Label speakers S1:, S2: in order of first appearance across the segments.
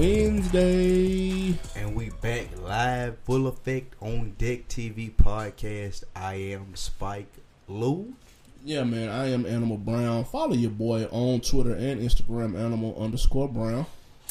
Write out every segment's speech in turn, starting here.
S1: Wednesday.
S2: And we back live, full effect on Deck TV podcast. I am Spike Lou.
S1: Yeah, man, I am Animal Brown. Follow your boy on Twitter and Instagram, Animal underscore Brown.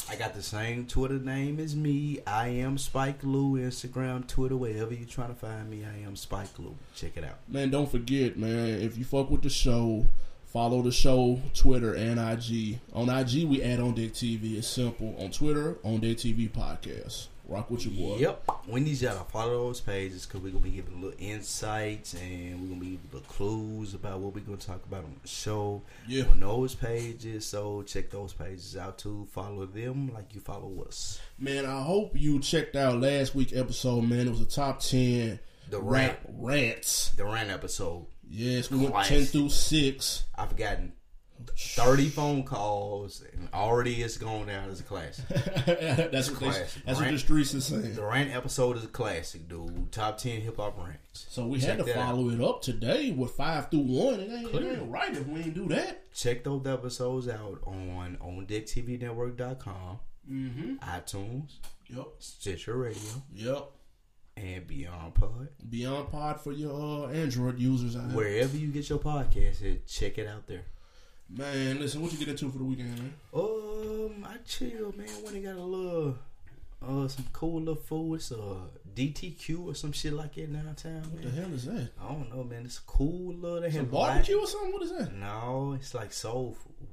S2: I got the same Twitter name as me. I am Spike Lou. Instagram, Twitter, wherever you're trying to find me, I am Spike Lou. Check it out.
S1: Man, don't forget, man, if you fuck with the show, follow the show Twitter and IG. On IG, we add on Deck TV. It's simple. On Twitter, on Deck TV podcast. Rock with your boy.
S2: Yep. We need y'all to follow those pages because we're going to be giving a little insights and we're going to be giving little clues about what we're going to talk about on the show
S1: Yeah.
S2: on those pages. So check those pages out too. Follow them like you follow us.
S1: Man, I hope you checked out last week episode, man. It was a top 10
S2: The
S1: rap rants.
S2: The rant episode.
S1: Yes, we went. 10 through 6.
S2: I've gotten 30 phone calls and already it's going down as a classic.
S1: that's what, they,
S2: classic,
S1: that's what
S2: right?
S1: the streets are saying.
S2: The rant episode is a classic, dude. Top 10 hip hop rants.
S1: So we
S2: Check
S1: had to
S2: that out.
S1: follow it up today with 5 through 1. It ain't, it
S2: Clear.
S1: ain't right if we ain't do that.
S2: Check those episodes out on on DeckTVNetwork.com,
S1: Mm-hmm.
S2: iTunes,
S1: Yep.
S2: Stitcher Radio,
S1: Yep.
S2: And Beyond Pod.
S1: Beyond Pod for your uh, Android users there.
S2: Wherever you get your podcast, at, check it out there.
S1: Man, listen, what you get into for the weekend, man?
S2: Um, I chill, man. When they got a little, uh, some cool little food. It's uh DTQ or some shit like that downtown,
S1: What the hell is that?
S2: I don't know, man. It's a cool little. They
S1: Some
S2: have
S1: barbecue or something? What is that?
S2: No, it's like soul food.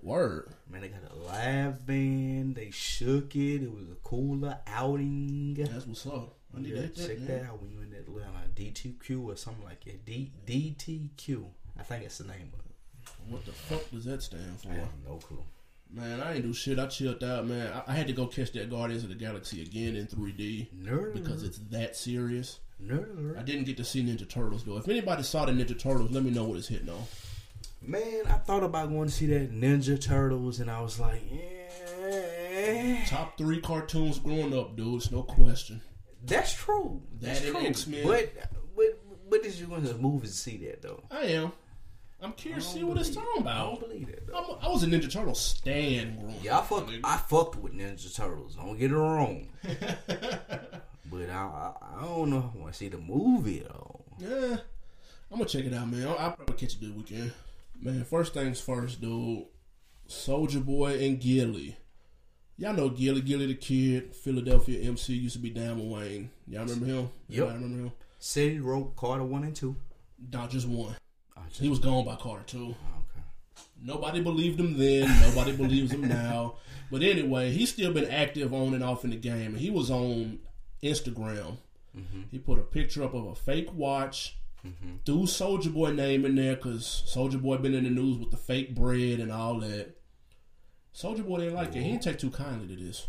S1: Word.
S2: Man, they got a live band. They shook it. It was a cooler outing.
S1: That's what's up. I need
S2: Yeah,
S1: to
S2: check
S1: that,
S2: that out when you're in that Atlanta. Uh, DTQ or something like that. D DTQ. I think it's the name of it.
S1: What the fuck does that stand for?
S2: I have no clue.
S1: Man, I ain't do shit. I chilled out, man. I, I had to go catch that Guardians of the Galaxy again in 3D
S2: Nerd
S1: because it's that serious.
S2: Nerd.
S1: I didn't get to see Ninja Turtles though. If anybody saw the Ninja Turtles, let me know what it's hitting on.
S2: Man, I thought about going to see that Ninja Turtles, and I was like, yeah.
S1: Top three cartoons growing up, dude. It's no question.
S2: That's true. That's
S1: and
S2: true.
S1: X-Men.
S2: But, but, but did you go to the movies to see that though?
S1: I am. I'm curious to see what it's talking
S2: I don't
S1: about.
S2: believe that though.
S1: I'm, I was a Ninja Turtle stan
S2: Yeah, I fucked. I fucked with Ninja Turtles. Don't get it wrong. but I, I, I don't know. I want to see the movie though.
S1: Yeah, I'm gonna check it out, man. I'll, I'll probably catch it this weekend. Man, first things first, dude. Soulja Boy and Gillie. Y'all know Gillie, Gillie Da Kid, Philadelphia MC used to be down with Wayne. Y'all remember him?
S2: Yep.
S1: I remember him.
S2: City wrote Carter one and two.
S1: Just one.
S2: Oh, just-
S1: He was gone by Carter too.
S2: okay.
S1: Nobody believed him then. Nobody believes him now. But anyway, he's still been active on and off in the game. And he was on Instagram.
S2: Mm-hmm.
S1: He put a picture up of a fake watch.
S2: Mm-hmm.
S1: Threw Soulja Boy name in there because Soulja Boy been in the news with the fake bread and all that. Soulja Boy didn't like it. He didn't take too kindly to this.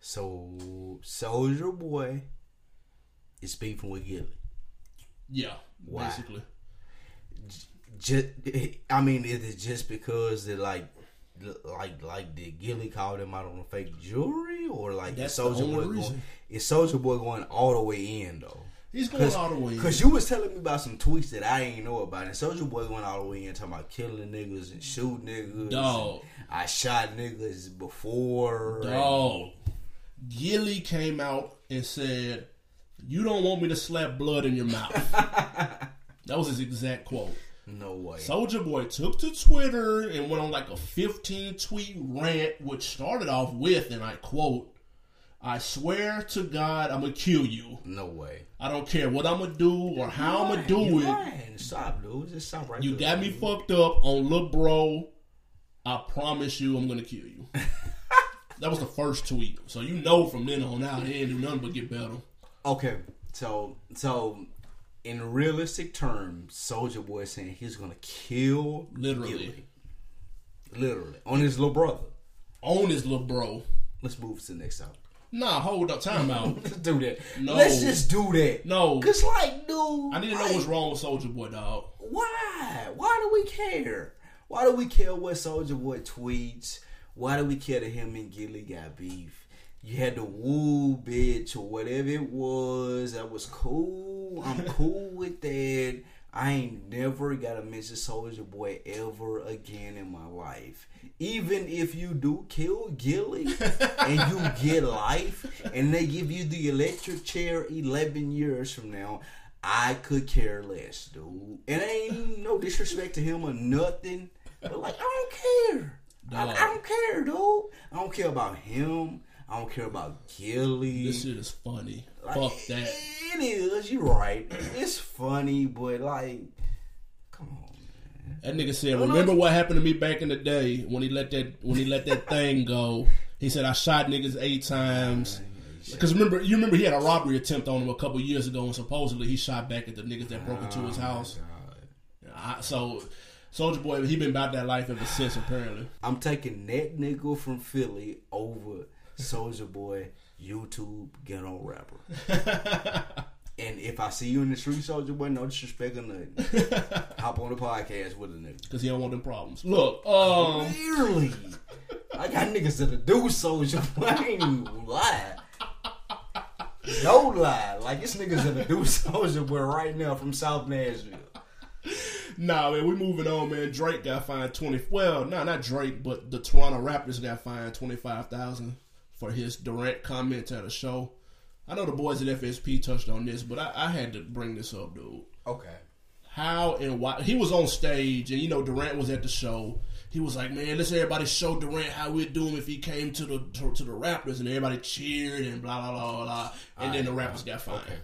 S2: So Soulja Boy is beefing with Gillie.
S1: Yeah,
S2: Why?
S1: basically.
S2: Just, I mean, is it just because they like, like, like did Gillie call them out on the fake jewelry, or like
S1: That's Soulja
S2: Boy going? Is Soulja Boy going all the way in though?
S1: He's going all the way. in.
S2: Cause you was telling me about some tweets that I ain't know about, and Soulja Boy went all the way in talking about killing niggas and shooting niggas.
S1: Dog.
S2: I shot niggas before.
S1: Dog. Gillie came out and said, You don't want me to slap blood in your mouth. that was his exact quote.
S2: No way.
S1: Soulja Boy took to Twitter and went on like a 15 tweet rant, which started off with, and I quote, I swear to God, I'm gonna kill you.
S2: no way.
S1: I don't care what I'm gonna do or how I'm gonna do it.
S2: lying. Stop, dude. Just stop right
S1: You got me fucked up on Lil Bro. I promise you, I'm gonna kill you. that was the first tweet, so you know from then on out, he didn't do nothing but get better.
S2: Okay, so so in realistic terms, Soulja Boy is saying he's gonna kill
S1: Literally.
S2: Gillie. literally on his little brother.
S1: On his little bro.
S2: Let's move to the next topic.
S1: Nah, hold up, time out.
S2: Let's do that.
S1: No.
S2: Let's just do that.
S1: No.
S2: cause like, dude,
S1: I need to know
S2: like,
S1: what's wrong with Soulja Boy, dog.
S2: Why? Why do we care? Why do we care what Soulja Boy tweets? Why do we care that him and Gillie got beef? You had the woo bitch or whatever it was. That was cool. I'm cool with that. I ain't never gotta mention Soulja Boy ever again in my life. Even if you do kill Gillie and you get life and they give you the electric chair 11 years from now, I could care less, dude. And ain't no disrespect to him or nothing. But like, I don't care. I, I don't care, dude. I don't care about him. I don't care about Gillie.
S1: This shit is funny. Fuck that.
S2: It is. You're right. It's funny, but like, come on, man.
S1: That nigga said, "Remember what happened to me back in the day when he let that when he let that thing go." He said, "I shot niggas eight times." Because remember, you remember he had a robbery attempt on him a couple years ago, and supposedly he shot back at the niggas that broke into his oh, house. I, so, Soulja Boy, he been about that life ever since. Apparently,
S2: I'm taking that nigga from Philly over Soulja Boy, YouTube ghetto rapper. and if I see you in the street, Soulja Boy, no disrespect or nothing. Hop on the podcast with a nigga.
S1: because he don't want them problems. Look, um,
S2: Clearly, I got niggas that do Soulja Boy. I ain't even lie. No lie. Like, this niggas that do Soulja Boy right now from South Nashville.
S1: Nah, man, we moving on, man. Drake got fined twenty. Well, no, not Drake, but the Toronto Raptors got fined twenty five thousand for his Durant comments at a show. I know the boys at FSP touched on this, but I, I had to bring this up, dude.
S2: Okay.
S1: How and why he was on stage, and you know Durant was at the show. He was like, "Man, let's everybody show Durant how we'd do him if he came to the to, to the Raptors," and everybody cheered and blah blah blah blah. And then the Raptors got fined.
S2: Okay.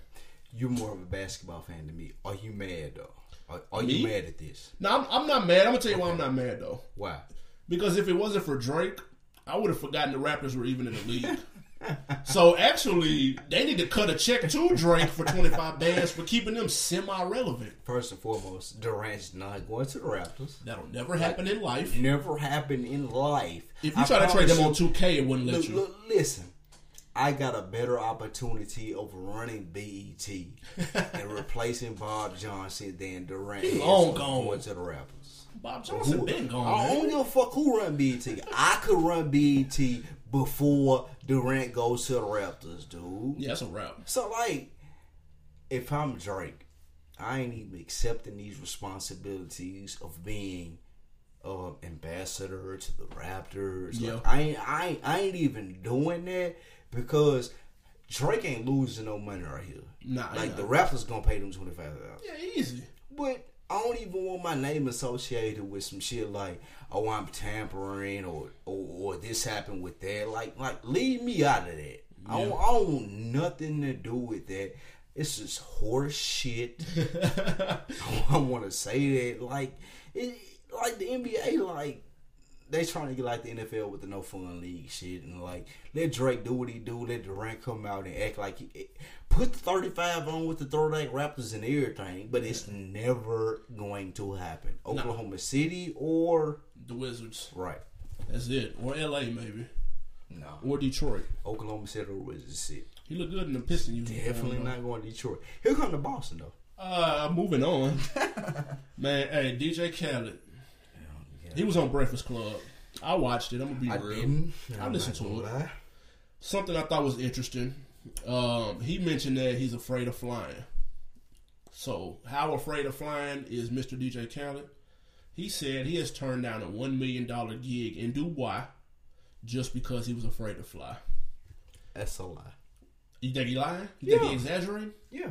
S2: You're more of a basketball fan than me. Are you mad, though? Are, are you mad at this?
S1: No, I'm, I'm not mad. I'm gonna tell you why I'm not mad though.
S2: Why?
S1: Because if it wasn't for Drake, I would have forgotten the Raptors were even in the league. so actually, they need to cut a check to Drake for 25 bands for keeping them semi-relevant.
S2: First and foremost, Durant's not going to the Raptors.
S1: That'll never happen in life.
S2: Never happen in life.
S1: If you
S2: I
S1: try to trade them on 2K, it wouldn't let
S2: Look,
S1: you.
S2: look, listen, I got a better opportunity of running BET and replacing Bob Johnson than Durant
S1: long gone.
S2: going to the Raptors.
S1: Bob Johnson been gone.
S2: I
S1: don't
S2: give a fuck who run BET. I could run BET before Durant goes to the Raptors, dude.
S1: Yeah, that's a wrap.
S2: So like, if I'm Drake, I ain't even accepting these responsibilities of being uh, ambassador to the Raptors.
S1: Yeah.
S2: Like, I ain't, I ain't, I ain't even doing that because Drake ain't losing no money right here.
S1: Nah,
S2: like
S1: yeah.
S2: the rappers gonna pay them twenty five dollars.
S1: Yeah, easy.
S2: But I don't even want my name associated with some shit like, oh, I'm tampering or or, or this happened with that. Like, like leave me out of that. I, don't, I don't want nothing to do with that. It's just horse shit. I want to say that. Like, it, like the NBA, like they trying to get like the NFL with the no fun league shit, and like let Drake do what he do, let Durant come out and act like he put the thirty five on with the throwback Raptors and everything, but it's never going to happen. Oklahoma City or
S1: The Wizards.
S2: right?
S1: That's it. Or LA, maybe.
S2: No,
S1: Or Detroit.
S2: Oklahoma City or Wizards City.
S1: He looked good in the Piston uniform.
S2: Definitely not going to Detroit. Here come to Boston though.
S1: Uh, moving on. Man, hey, DJ Khaled. He was on Breakfast Club. I watched it. I'm gonna be
S2: I
S1: real.
S2: didn't.
S1: I
S2: I'm
S1: listened to it.
S2: lie.
S1: Something I thought was interesting. Um, he mentioned that he's afraid of flying. So, how afraid of flying is Mr. DJ Khaled? He said he has turned down a one million dollar gig in Dubai just because he was afraid to fly.
S2: That's a lie.
S1: You think he lying? You think
S2: Yeah.
S1: he exaggerating?
S2: Yeah,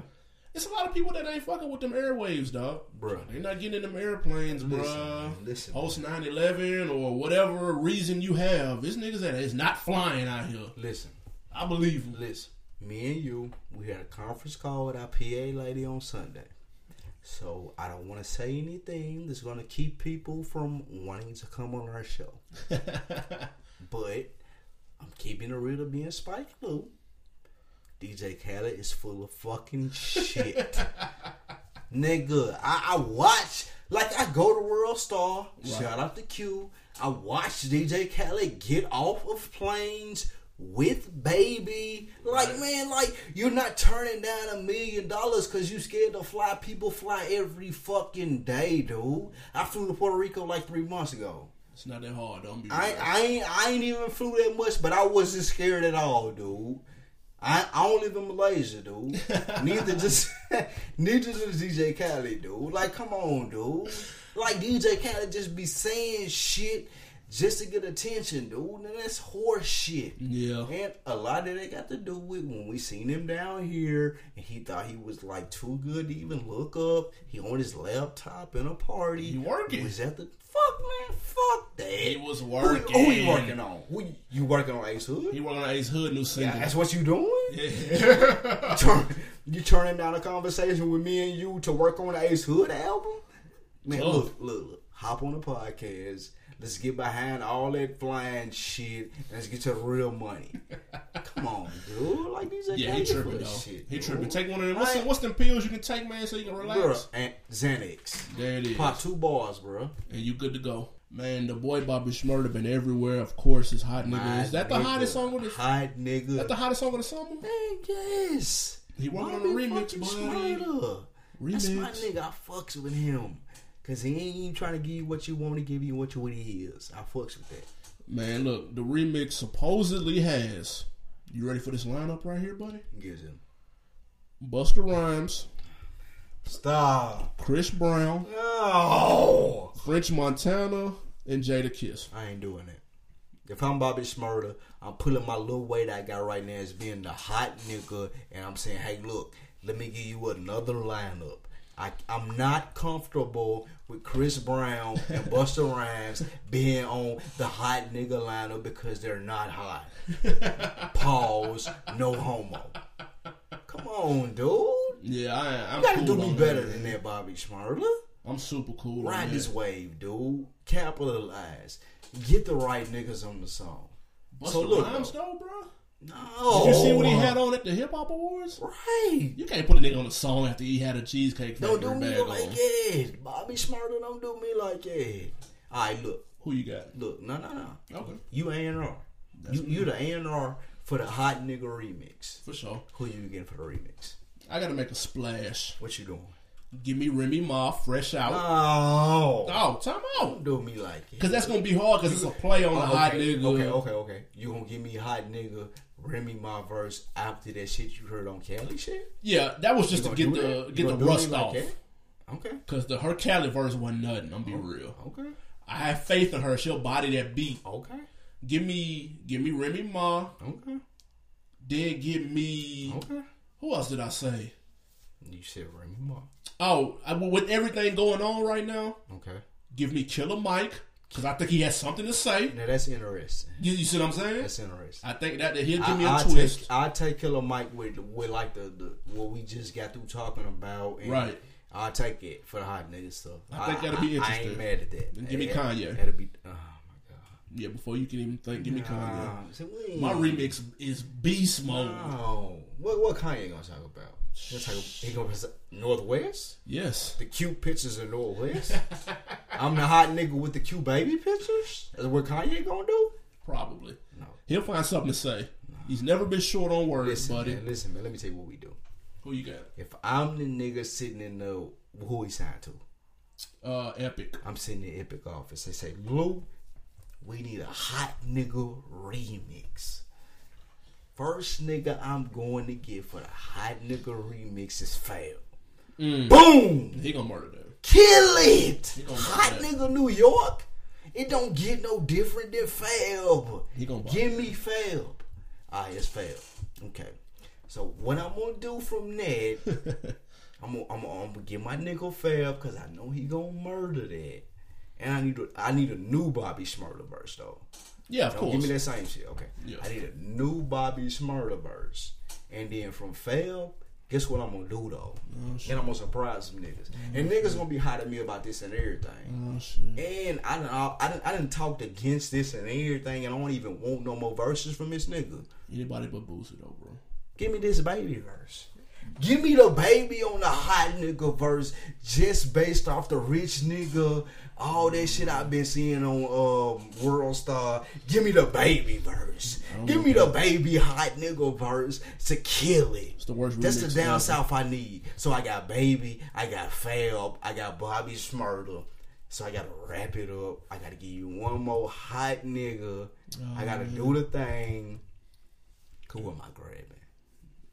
S1: It's a lot of people that ain't fucking with them airwaves, dog.
S2: Bruh.
S1: They're not getting in them airplanes,
S2: Listen,
S1: bruh.
S2: listen,
S1: Post 9 11 or whatever reason you have. This niggas that is not flying out here.
S2: listen.
S1: I believe him.
S2: Listen, me and you, we had a conference call with our PA lady on Sunday. So I don't want to say anything that's going to keep people from wanting to come on our show. but I'm keeping it real to being Spike Lee. DJ Khaled is full of fucking shit. Nigga, I, I watch, like I go to World Star, shout out to Q. I watch DJ Khaled get off of planes with baby. Like, man, like, you're not turning down a million dollars because you scared to fly. People fly every fucking day, dude. I flew to Puerto Rico like three months ago.
S1: It's not that hard. Don't be
S2: I. I ain't I ain't even flew that much, but I wasn't scared at all, dude. I, I don't live in Malaysia, dude. neither just neither does DJ Khaled, dude. Like, come on, dude. Like DJ Khaled just be saying shit just to get attention, dude. And that's horse shit.
S1: Yeah.
S2: And a lot of that got to do with when we seen him down here and he thought he was like too good to even look up. He on his laptop in a party.
S1: He working.
S2: He was at the fuck man, fuck that.
S1: He was working.
S2: who you working on? Who you, you working on Ace Hood?
S1: He working on Ace Hood new single.
S2: Yeah, that's what you doing?
S1: Yeah.
S2: You turn, you turning down a conversation with me and you to work on the Ace Hood album? Man, look, look, look. Hop on the podcast. Let's get behind all that flying shit. and Let's get to the real money. Come on, dude. Like these are
S1: yeah, he tripping though.
S2: shit.
S1: he
S2: dude.
S1: tripping. Take one of them. What's, them, what's them pills you can take, man, so you can relax?
S2: Bruh, and Xanax.
S1: There it is.
S2: Pop two bars, bro.
S1: and you good to go. Man, the boy Bobby Shmurda been everywhere. Of course, his hot nigga. Is that the hottest song with his?
S2: Hot nigga.
S1: That the hottest song of the summer?
S2: Man, yes.
S1: He working on the remix, buddy.
S2: Shmurda. That's my nigga. I fucks with him. Cause he ain't even trying to give you what you want to give you what you what he is. I fucks with that.
S1: Man, look, the remix supposedly has. You ready for this lineup right here, buddy?
S2: Gives him.
S1: Busta Rhymes,
S2: Stop.
S1: Chris Brown,
S2: No.
S1: French Montana, and Jadakiss.
S2: I ain't doing it. If I'm Bobby Shmurda, I'm pulling my little weight I got right now as being the hot nigga, and I'm saying, hey, look, let me give you another lineup. I, I'm not comfortable with Chris Brown and Busta Rhymes being on the hot nigga lineup because they're not hot. Pause. No homo. Come on, dude.
S1: Yeah, I, I'm
S2: You gotta
S1: cool
S2: do me better
S1: that,
S2: than that, Bobby Shmurda.
S1: I'm super cool.
S2: Ride
S1: on
S2: this
S1: that.
S2: wave, dude. Capitalize. Get the right niggas on the song.
S1: Busta
S2: So look,
S1: Rhymes,
S2: though,
S1: bro.
S2: No.
S1: Did you see what he had on at the Hip Hop Awards?
S2: Right.
S1: You can't put a nigga on a song after he had a cheesecake
S2: Don't do me
S1: on.
S2: like that. Bobby Shmurda don't do me like that. All right, look.
S1: Who you got?
S2: Look. No, no, no.
S1: Okay,
S2: You A&R. You, you the A&R for the Hot Nigga remix.
S1: for sure.
S2: Who you getting for the remix?
S1: I gotta make a splash.
S2: What you doing?
S1: Give me Remy Ma fresh out.
S2: Oh.
S1: Oh, time out.
S2: Don't do me like that.
S1: Cause that's gonna be hard. Cause it's a play on
S2: Oh,
S1: the hot nigga.
S2: Okay, okay, okay. You gonna give me hot nigga, Remy my verse after that shit you heard on Cali shit?
S1: Yeah, that was just
S2: You
S1: to get the
S2: that?
S1: Get the
S2: gonna do me
S1: rust
S2: like
S1: off.
S2: that? Okay,
S1: Cause the her Cali verse wasn't nothing. I'm be oh, real.
S2: okay,
S1: I have faith in her. She'll body that beat.
S2: okay,
S1: Give me, give me Remy Ma.
S2: okay,
S1: Then give me.
S2: okay.
S1: Who else did I say?
S2: You said Remy Ma.
S1: Oh, I, with everything going on right now,
S2: Okay.
S1: give me Killer Mike. Cause I think he has something to say.
S2: Now that's interesting.
S1: You, you see what I'm saying?
S2: That's interesting.
S1: I think that, that he'll give me a
S2: I, I
S1: twist.
S2: take I take Killer Mike with with like the, the what we just got through talking about. And
S1: Right.
S2: I'll take it for the hot nigga stuff.
S1: I think that'll be interesting.
S2: I, ain't mad at that.
S1: Then give me Kanye.
S2: That'll be. Oh my god.
S1: yeah, before you can even think, give me Kanye.
S2: So
S1: My remix is beast mode.
S2: No. What what Kanye gonna talk about? He gonna, talk, he gonna say North West?
S1: Yes.
S2: The cute pictures of North West? I'm the hot nigga with the cute baby pictures? That's what Kanye gonna do?
S1: Probably.
S2: No.
S1: He'll find something to say. He's never been short on words,
S2: Listen,
S1: buddy.
S2: man, listen, man, let me tell you what we do.
S1: Who you got?
S2: If I'm the nigga sitting in the who he signed to,
S1: Uh, Epic.
S2: I'm sitting in Epic office. They say, Blue, we need a hot nigga remix. First nigga I'm going to get for the hot nigga remix is Fail.
S1: Mm.
S2: Boom!
S1: He gonna murder them.
S2: Kill it! Hot
S1: that.
S2: nigga New York. It don't get no different than Fab.
S1: He gonna
S2: Give me Fab. Alright, it's Fab. Okay. So what I'm gonna do from that, I'm gonna, I'm gonna, I'm gonna get my nigga Fab because I know he gonna murder that. And I need a, I need a new Bobby Shmurda verse though.
S1: Yeah, of
S2: Don't
S1: course.
S2: give me that same shit. Okay.
S1: Yeah.
S2: I need a new Bobby Shmurda verse. And then from Fab, guess what I'm gonna do though?
S1: Oh, shit.
S2: and I'm gonna surprise some niggas. Oh, and niggas gonna be hot at me about this and everything.
S1: Oh shit.
S2: And I done, I done, I done talked against this and everything, and I don't even want no more verses from this nigga.
S1: Anybody but Boosie though, bro.
S2: Give me this baby verse. Give me the baby on the hot nigga verse just based off the rich nigga, all that shit I've been seeing on um, World Star. Give me the baby verse. Give me the baby hot nigga verse to kill it.
S1: It's the worst
S2: That's the down south I need. So I got baby, I got Fab, I got Bobby Shmurda. So I gotta wrap it up. I gotta give you one more hot nigga. I gotta do the thing. Who am I grabbing.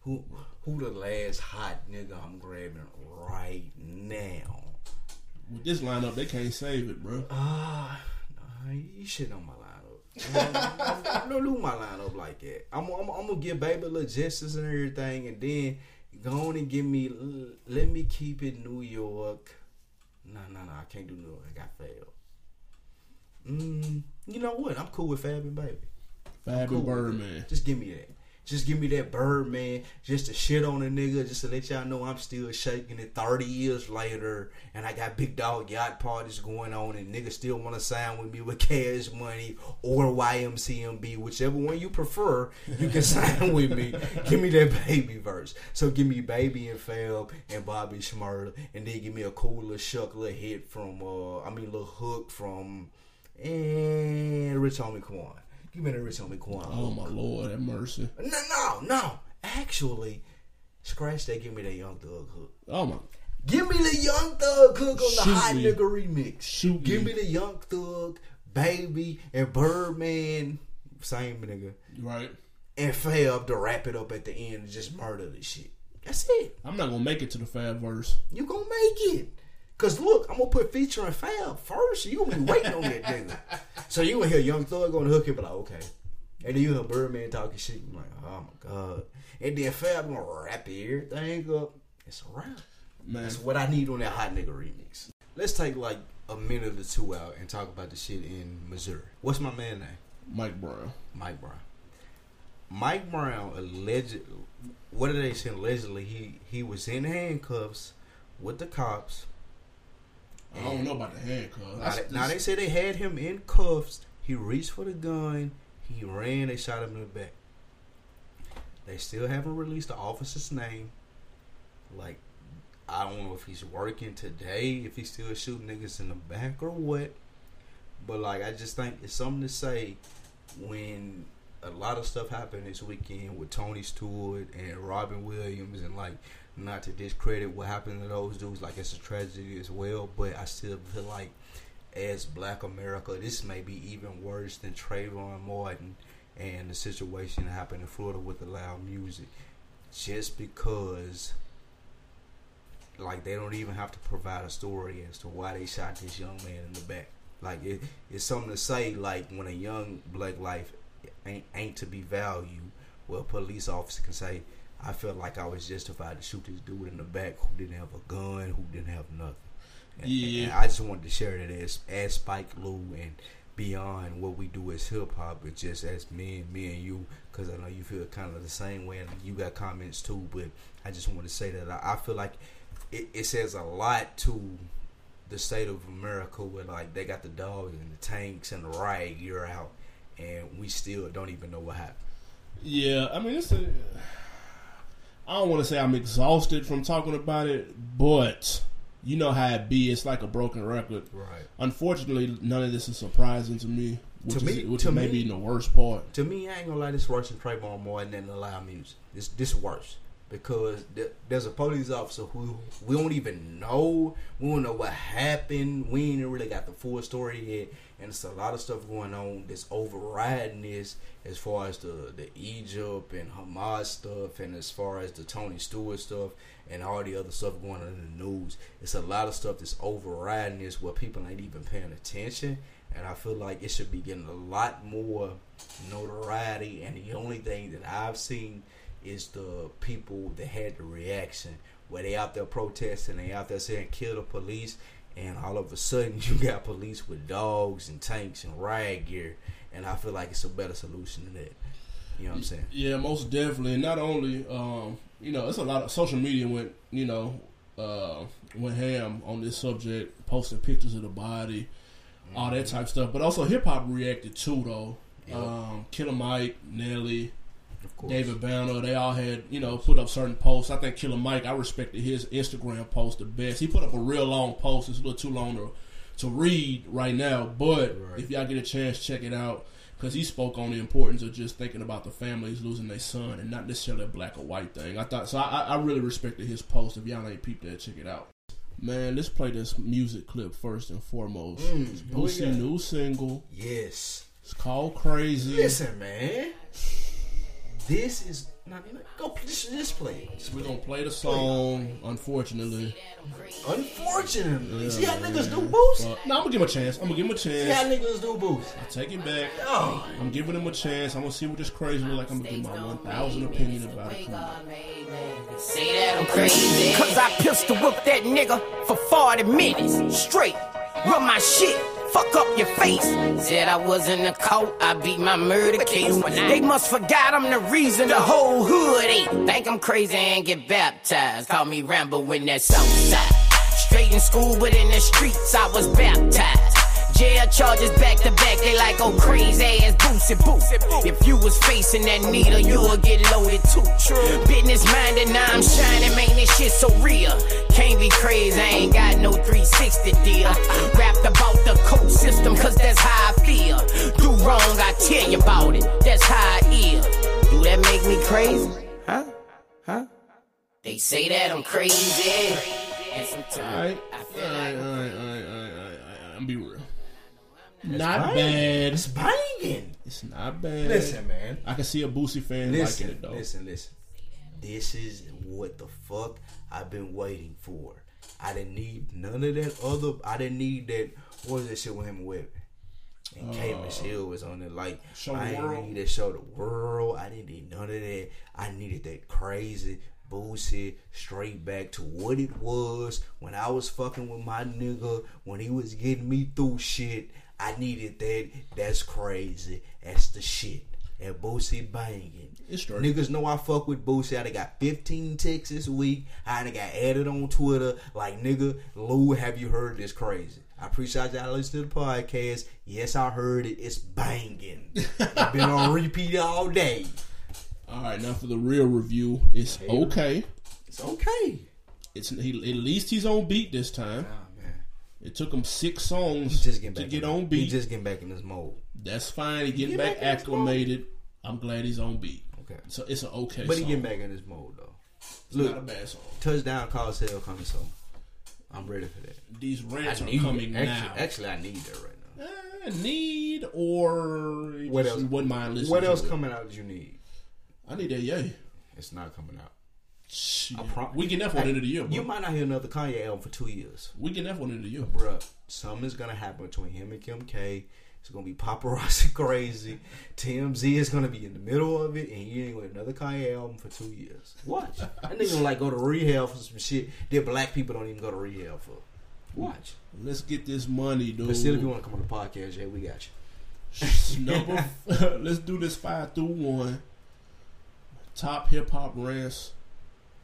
S2: Who who the last hot nigga I'm grabbing right now?
S1: With this lineup, they can't save it, bro.
S2: Ah, nah, you shit on my lineup. I don't do my lineup like that. I'm, I'm, I'm gonna give baby little justice and everything, and then go on and give me. Let me keep it New York. No, no, no. I can't do New York. I got failed. Mm, you know what? I'm cool with Fab and Baby.
S1: Fab
S2: Cool
S1: and. Birdman.
S2: Just give me that. Just give me that bird, man. Just to shit on a nigga. Just to let y'all know I'm still shaking it 30 years later. And I got big dog yacht parties going on. And niggas still want to sign with me with cash money or YMCMB. Whichever one you prefer, you can sign with me. Give me that baby verse. So give me Baby and Fab and Bobby Shmurda. And then give me a cool little shuck little hit from, uh, I mean, little hook from, and Rich Homie Quan. Give me the Rich Homie Quan.
S1: Oh my lord, have mercy.
S2: No, no, no. Actually, scratch that. Give me that Young Thug hook.
S1: Oh my,
S2: Give me the Young Thug hook on the
S1: Shoot
S2: Hot
S1: me.
S2: Nigga remix.
S1: Shoot
S2: Give
S1: me.
S2: me the Young Thug, Baby, and Birdman. Same nigga.
S1: right?
S2: And Fab to wrap it up at the end and just murder this shit. That's it.
S1: I'm not gonna make it to the Fab verse.
S2: You gonna make it. Cause look, I'm gonna put feature featuring Fab first. You gonna be waiting on that nigga. So you gonna hear Young Thug on the hook and be like, okay. And then you hear Birdman talking shit. I'm like, oh my god. And then Fab gonna wrap everything up. It's a wrap.
S1: Man,
S2: That's what I need on that hot nigga remix. Let's take like a minute or two out and talk about the shit in Missouri. What's my man name?
S1: Mike Brown.
S2: Mike Brown. Mike Brown alleged. What did they say? Allegedly, he he was in handcuffs with the cops.
S1: I don't know about the handcuffs.
S2: Now, they, now they say they had him in cuffs. He reached for the gun. He ran. They shot him in the back. They still haven't released the officer's name. Like, I don't know if he's working today, if he's still shooting niggas in the back or what. But like, I just think it's something to say when a lot of stuff happened this weekend with Tony Stewart and Robin Williams, and like, not to discredit what happened to those dudes, like it's a tragedy as well. But I still feel like, as Black America, this may be even worse than Trayvon Martin and the situation that happened in Florida with the loud music, just because. Like they don't even have to provide a story as to why they shot this young man in the back. Like it, it's something to say. Like when a young black life ain't ain't to be valued, well, police officer can say, "I felt like I was justified to shoot this dude in the back who didn't have a gun, who didn't have nothing." And-
S1: Yeah.
S2: and I just wanted to share that as as Spike Lou and beyond what we do as hip hop, but just as me and me and you, because I know you feel kind of the same way, and you got comments too. But I just want to say that I, I feel like it, it says a lot to the state of America where like they got the dogs and the tanks and the riot gear out, and we still don't even know what happened.
S1: Yeah, I mean, it's a. I don't want to say I'm exhausted from talking about it, but you know how it be. It's like a broken record.
S2: Right.
S1: Unfortunately, none of this is surprising to me. Which
S2: To
S1: is,
S2: me-
S1: which
S2: to
S1: may
S2: me-
S1: be the worst part.
S2: To me, I ain't gonna lie, this than Trayvon Martin than the loud music. This this worse because th- there's a police officer who we don't even know. We don't know what happened. We ain't really got the full story yet, and it's a lot of stuff going on that's overriding this as far as the the Egypt and Hamas stuff, and as far as the Tony Stewart stuff and all the other stuff going on in the news. It's a lot of stuff that's overriding this where people ain't even paying attention. And I feel like it should be getting a lot more notoriety. And the only thing that I've seen is the people that had the reaction where they out there protesting, they out there saying kill the police, and all of a sudden you got police with dogs and tanks and riot gear. And I feel like it's a better solution than that. You know what I'm saying?
S1: Yeah, most definitely. And not only, um, you know, it's a lot of social media went, you know, uh, went ham on this subject, posting pictures of the body, all that type of stuff. But also hip hop reacted too, though.
S2: Yep.
S1: Um, Killer Mike, Nelly. David Banner, they all had, you know, put up certain posts. I think Killer Mike, I respected his Instagram post the best. He put up a real long post. It's a little too long to, to read right now, but
S2: Right.
S1: if y'all get a chance, check it out. Because he spoke on the importance of just thinking about the families losing their son and not necessarily a black or white thing. I thought so. I, I really respected his post. If y'all ain't peeped that, check it out. Man, let's play this music clip first and foremost.
S2: Mm,
S1: It's Boosie new single.
S2: Yes.
S1: It's called Crazy.
S2: Listen, man. This is Nah, go just, just play it.
S1: We're gonna play the song. Unfortunately,
S2: Unfortunately, see how niggas do boost.
S1: But, no, I'm gonna give him a chance. I'm gonna give him a chance.
S2: See how niggas do boost.
S1: I take it back.
S2: Oh,
S1: I'm giving him a chance. I'm gonna see what this crazy look like. I'm gonna give my 1,000 opinion about it.
S3: Say that I'm crazy.
S4: Cause I pistol whipped that nigga for 40 minutes straight. Run my shit, fuck up your face.
S3: Said I was in the court, I beat my murder case.
S4: They must forgot I'm the reason the whole hood ate.
S3: Think I'm crazy and get baptized. Call me Rambo when that south side. Straight in school, but in the streets I was baptized. Jail charges back to back, they like oh crazy ass boosie boo. If you was facing that needle, you would get loaded too. Business minded, now I'm shining, man, this shit so real. Can't be crazy, I ain't got no 360 deal. Rapped about the code system, cause that's how I feel. Do wrong, I tell you about it, that's how I is. Do that make me crazy? Huh? Huh? They say that I'm crazy. And sometimes
S1: Alright,
S3: I feel
S1: alright,
S3: like
S1: alright, alright, alright, alright. I'm be real. Not
S2: banging.
S1: bad.
S2: it's banging.
S1: It's not bad.
S2: Listen, man.
S1: I can see a Boosie fan
S2: Listen,
S1: liking it though.
S2: listen, listen. This is what the fuck I've been waiting for. I didn't need none of that other. I didn't need that. What was that shit with him and Webbie? And K Michelle was on it. Like
S1: Uh,
S2: I didn't need that show the world. I didn't need none of that. I needed that crazy bullshit straight back to what it was when I was fucking with my nigga when he was getting me through shit. I needed that. That's crazy. That's the shit. And Boosie banging. Niggas know I fuck with Boosie. I done got 15 texts this week. I done got added on Twitter. Like, nigga, Lou, have you heard this crazy? I appreciate y'all listening to the podcast. Yes, I heard it. It's banging. it's been on repeat all day.
S1: All right, now for the real review, it's okay.
S2: It's okay.
S1: It's he, at least he's on beat this time. It took him six songs
S2: just
S1: to get on
S2: He
S1: beat.
S2: just getting back in this mode.
S1: That's fine. He getting
S2: get
S1: back,
S2: back in his mode.
S1: acclimated. I'm glad he's on beat.
S2: Okay.
S1: So it's an okay.
S2: But he getting back in this mode, though.
S1: It's
S2: Look,
S1: not a bad song.
S2: touchdown call hell coming soon. I'm ready for that.
S1: These rants are coming
S2: it.
S1: now.
S2: Actually, actually, I need that right now.
S1: Eh, need or
S2: What
S1: just
S2: else?
S1: Wouldn't mind listening.
S2: What else
S1: it.
S2: coming out that you need?
S1: I need that. Yay.
S2: It's not coming out.
S1: Shit.
S2: I prom-
S1: we can that one
S2: Hey,
S1: into the year, bro.
S2: You might not hear another Kanye album for two years.
S1: we can that one into the year.
S2: bro. something is gonna happen between him and Kim K. It's gonna be paparazzi crazy. TMZ is gonna be in the middle of it, and you ain't with another Kanye album for two years. Watch. that nigga gonna like go to rehab for some shit that black people don't even go to rehab for. Watch.
S1: Let's get this money, dude.
S2: But still, if you want to come on the podcast, Jay, we got you.
S1: Number, let's do this five through one. Top hip hop rants.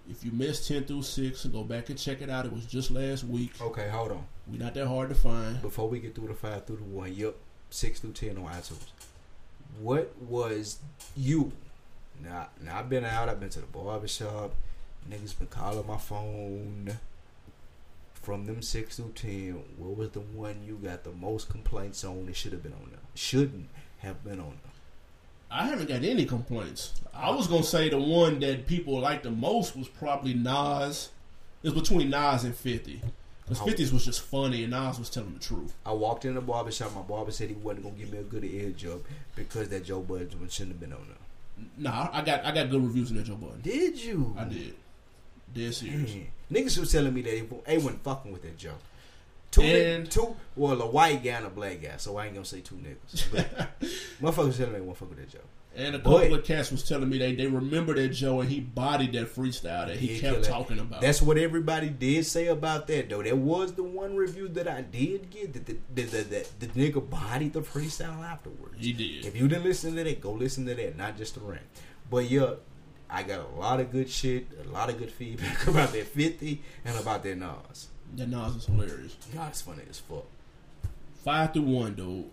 S1: If you missed ten through six, and go back and check it out. It was just last week.
S2: Okay, hold on.
S1: We're not that hard to find.
S2: Before we get through the five through the one, yep, six through ten on iTunes. What was you? Now, now I've been out. I've been to the barber shop. Niggas been calling my phone. From them six through ten, what was the one you got the most complaints on? It should have been on there. Shouldn't have been on there.
S1: I haven't got any complaints. I was gonna say the one that people liked the most was probably Nas. It was between Nas and Fifty. Because
S2: Oh.
S1: 50s was just funny and Nas was telling the truth.
S2: I walked in the barber shop. My barber said he wasn't gonna give me a good ear job because that Joe Budden shouldn't have been on there.
S1: Nah, I got I got good reviews in that Joe Budden.
S2: Did you?
S1: I did. Dead serious.
S2: Niggas was telling me that they, they wasn't fucking with that Joe. Two,
S1: And-
S2: two, well, a white guy and a black guy, so I ain't gonna say two niggas. Motherfuckers telling me they won't fuck with that Joe.
S1: And a couple
S2: But-
S1: of cats was telling me they, they remember that Joe and he bodied that freestyle that he kept talking about.
S2: That's what everybody did say about that, though. That was the one review that I did get. That the, the, the, the, the nigga bodied the freestyle afterwards.
S1: He did.
S2: If you didn't listen to that, go listen to that, not just the rant. But yeah, I got a lot of good shit, a lot of good feedback about that 50 and about that Nas.
S1: That Nas is hilarious.
S2: Nas funny as fuck.
S1: Five through one, dude.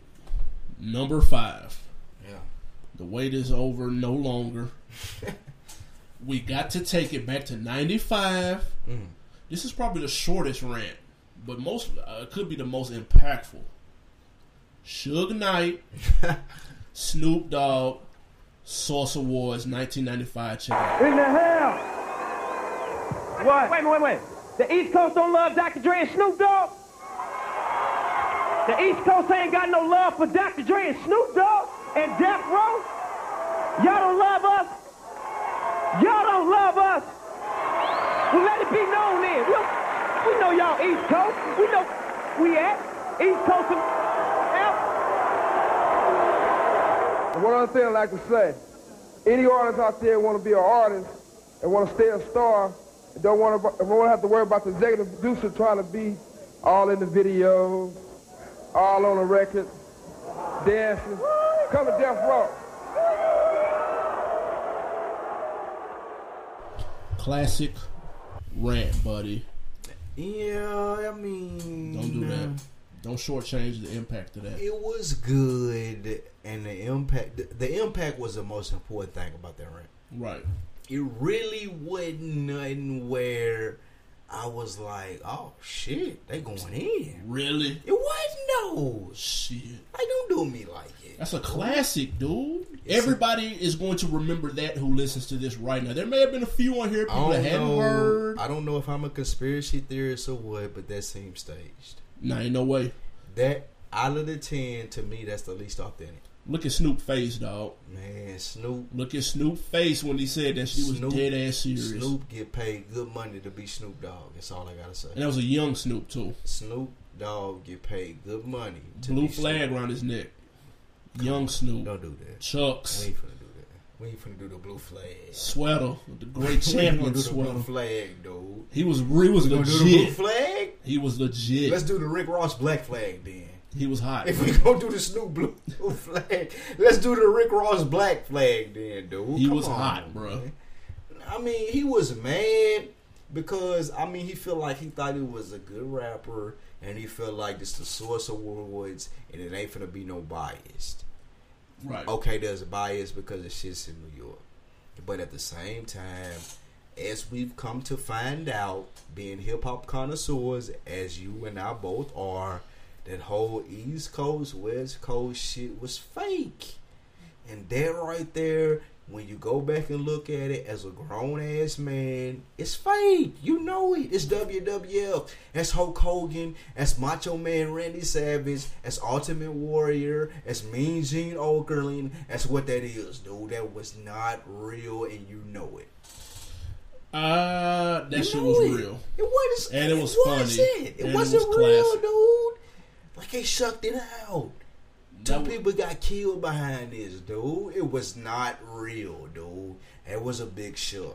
S1: Number five.
S2: Yeah.
S1: The wait is over no longer. we got to take it back to 95.
S2: Mm.
S1: This is probably the shortest rant, but most uh, could be the most impactful. Suge Knight, Snoop Dogg, Source Awards 1995 check out.
S5: In the house. What? Wait, wait, wait. The East Coast don't love Dr. Dre and Snoop Dogg? The East Coast ain't got no love for Dr. Dre and Snoop Dogg and Death Row? Y'all don't love us? Y'all don't love us. Well, let it be known then. We, we know y'all East Coast. We know we at East Coast. And,
S6: And one other thing I'd like to say, any artist out there want to be an artist and want to stay a star don't want to, won't have to worry about the executive producer trying to be all in the video, all on the record, dancing. Come to Death Row.
S1: Classic rant, buddy.
S2: Yeah, I mean,
S1: Don't do that. Uh, don't shortchange the impact of that.
S2: It was good, and the impact. The, the impact was the most important thing about that rant.
S1: Right.
S2: It really wasn't nothing where I was like, "Oh shit, they going in."
S1: Really?
S2: It wasn't no
S1: Shit.
S2: Like, don't do me like it.
S1: That's a classic, dude. Everybody is going to remember that who listens to this right now. There may have been a few on here people that hadn't
S2: know.
S1: heard.
S2: I don't know if I'm a conspiracy theorist or what, but that seems staged.
S1: Nah, ain't no way.
S2: That out of the ten, to me, that's the least authentic.
S1: Look at Snoop face, dog.
S2: Man, Snoop.
S1: Look at Snoop face when he said that she was
S2: Snoop-
S1: dead ass serious.
S2: Snoop get paid good money to be Snoop Dogg. That's all I gotta say.
S1: And that was a young Snoop too.
S2: Snoop Dogg get paid good money to
S1: Blue flag
S2: Snoop.
S1: around his neck. Young Snoop.
S2: Don't do that.
S1: Chucks.
S2: We ain't finna do that. We ain't finna do the blue flag.
S1: Sweater. With the great champion
S2: gonna do the
S1: sweater.
S2: blue flag, dude.
S1: He was he was
S2: We gonna do the blue flag?
S1: He was legit.
S2: Let's do the Rick Ross black flag then.
S1: He was hot.
S2: If we gonna do the Snoop blue flag, let's do the Rick Ross black flag then, dude.
S1: He
S2: Come
S1: was
S2: on,
S1: hot, bro.
S2: man. I mean, he was mad because I mean he felt like he thought he was a good rapper, and he felt like this the source of awards, and it ain't finna be no biased.
S1: Right.
S2: Okay, there's a bias because it's shit's in New York, but at the same time, as we've come to find out, being hip hop connoisseurs, as you and I both are, that whole East Coast West Coast shit was fake, and that right there. When you go back and look at it as a grown ass man, it's fake. You know it. It's WWF. That's Hulk Hogan. That's Macho Man Randy Savage. That's Ultimate Warrior. That's Mean Gene Okerlund. That's what that is, dude. That was not real, and you know it.
S1: Uh, that
S2: You
S1: shit was
S2: it.
S1: real.
S2: It was,
S1: And it was
S2: wasn't.
S1: funny.
S2: It
S1: it
S2: wasn't
S1: was
S2: real, dude. Like they shucked it out. Two
S1: was-
S2: people got killed behind this, dude. It was not real, dude. It was a big.
S1: That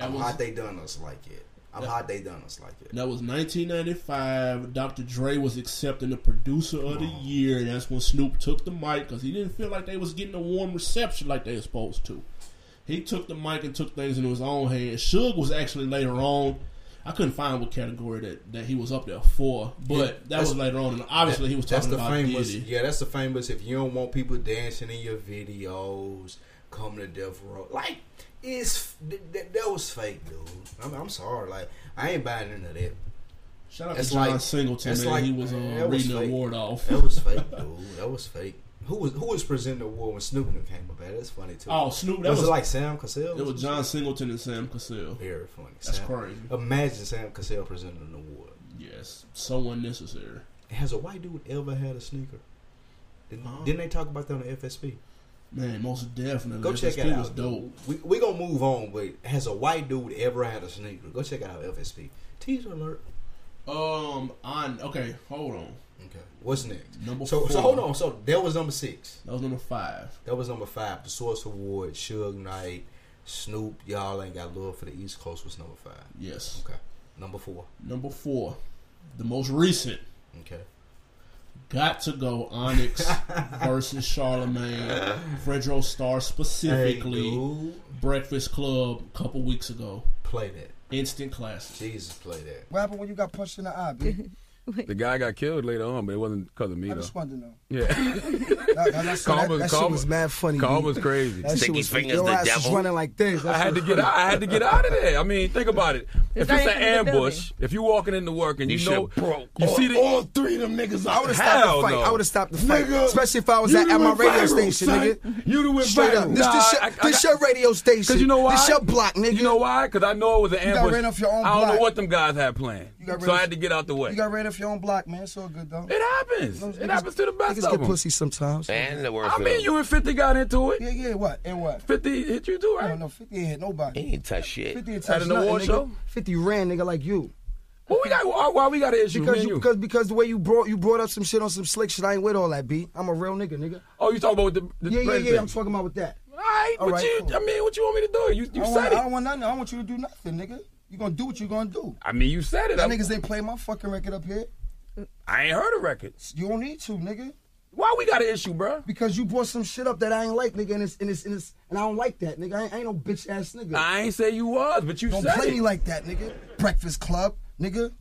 S2: I'm
S1: was-
S2: hot they done us like it. I'm
S1: That-
S2: hot they done us like it.
S1: That was 1995. Dr. Dre was accepting the producer of the year, and that's when Snoop took the mic because he didn't feel like they was getting a warm reception like they were supposed to. He took the mic and took things into his own hands. Suge was actually later on. I couldn't find what category that, that he was up there for, but
S2: Yeah,
S1: that was later on. And obviously, he was
S2: That's the
S1: about
S2: famous.
S1: Diddy.
S2: Yeah, that's the famous. If you don't want people dancing in your videos, come to Death Row. Like it's that, that was fake, dude. I'm, I'm sorry. Like I ain't buying into that.
S1: Shout out
S2: That's
S1: to John
S2: like-
S1: Singleton, man.
S2: like-
S1: he was uh,
S2: that was
S1: reading the award off.
S2: That was fake, dude. That was fake. Who was who was presenting the award when Snoop Dogg came up? That's funny too.
S1: Oh, Snoop, that
S2: was,
S1: was-
S2: it like Sam Cassell?
S1: It was John Singleton and Sam Cassell.
S2: Very funny.
S1: That's
S2: Sam-
S1: crazy.
S2: Imagine Sam Cassell presenting an award.
S1: Yes, so unnecessary.
S2: Has a white dude ever had a sneaker? Didn't, didn't they talk about that on the FSP?
S1: Man, most definitely.
S2: Go check it out.
S1: was dope.
S2: We we gonna move on, but has a white dude ever had a sneaker? Go check it out FSP. Teaser alert.
S1: Um, on okay, hold on.
S2: Okay. What's next?
S1: Number
S2: so
S1: four.
S2: so hold on. So that was number six.
S1: That was number five.
S2: That was number five. The Source Award, Suge Knight, Snoop. Y'all ain't got love for the East Coast was number five.
S1: Yes.
S2: Okay. Number four.
S1: Number four, the most recent.
S2: Okay.
S1: Got to go Onyx versus Charlemagne, Fredro Starr specifically.
S2: Hey.
S1: Breakfast Club a couple weeks ago.
S2: Play that.
S1: Instant classic.
S2: Jesus, play that.
S7: What happened when you got punched in the eye, B?
S8: The guy got killed later on, but it wasn't because of me
S7: I
S8: though.
S7: just wanted to know.
S8: Yeah,
S7: That, that, that,
S8: Calm
S7: that,
S8: was-
S7: that shit was
S8: was-
S7: mad funny.
S8: Calm
S7: B.
S8: was crazy.
S7: That shit
S4: Sticky
S7: was
S4: fingers
S7: your
S4: the
S7: ass was
S4: devil.
S7: running like this. That
S8: I had to get
S7: funny.
S8: out. I had to get out of there. I mean, think about it. If it's an ambush, if you're walking into work and you,
S9: You
S8: know
S9: should broke
S8: you
S9: all,
S8: see the
S9: all three of them niggas.
S7: I would have stopped
S8: Hell
S7: the fight.
S8: no.
S7: I would have stopped the fight,
S9: Nigga,
S7: especially if I was at, at my radio
S9: viral,
S7: station,
S9: son.
S7: nigga.
S9: You done went
S7: Straight up.
S9: viral.
S7: This,
S8: Nah,
S7: this, your,
S8: I- I
S7: this your radio station.
S8: Cause you know why?
S7: This your block, nigga.
S8: You know why? Cause I know it was an
S7: got
S8: ambush.
S7: ran off your own
S8: I don't know what them guys had planned. So
S7: ran
S8: I had to get out the way.
S7: You got ran off your own block, man. It's all good though.
S8: it happens.
S7: Those
S8: It
S7: niggas-
S8: happens to the best
S7: Niggas
S8: of
S7: get pussy sometimes.
S9: And the word
S8: I mean, you and 50 got into it.
S7: Yeah, yeah. What and what?
S8: 50 hit you too,
S7: I
S8: right?
S7: don't know. Fifty ain't hit nobody.
S9: He ain't touch shit.
S7: Fifty ain't
S8: At
S7: touch
S8: an
S7: nothing,
S8: award show?
S7: Fifty ran, nigga, like you.
S8: Well, we got why, why we got an issue
S7: Because you,
S8: you?
S7: because because the way you brought you brought up some shit on some slick shit. I ain't with all that, b. I'm a real nigga, nigga.
S8: oh, you talking about the, the
S7: Yeah, yeah, yeah. I'm talking about with that.
S8: All right,
S7: All
S8: but
S7: right,
S8: you,
S7: cool.
S8: I mean, what you want me to do? You, you said
S7: want,
S8: it.
S7: I don't want nothing. I don't want you to do nothing, nigga. You gonna do what you gonna do.
S8: I mean, you said it.
S7: Y'all
S8: I,
S7: niggas ain't play my fucking record up here.
S8: I ain't heard a record.
S7: You don't need to, nigga.
S8: Why we got an issue, bro?
S7: Because you brought some shit up that I ain't like, nigga, and it's and it's and, it's, and I don't like that, nigga. I ain't, I ain't no bitch ass nigga.
S8: I ain't say you was, but you
S7: don't play
S8: it.
S7: me like that, nigga. Breakfast Club, nigga.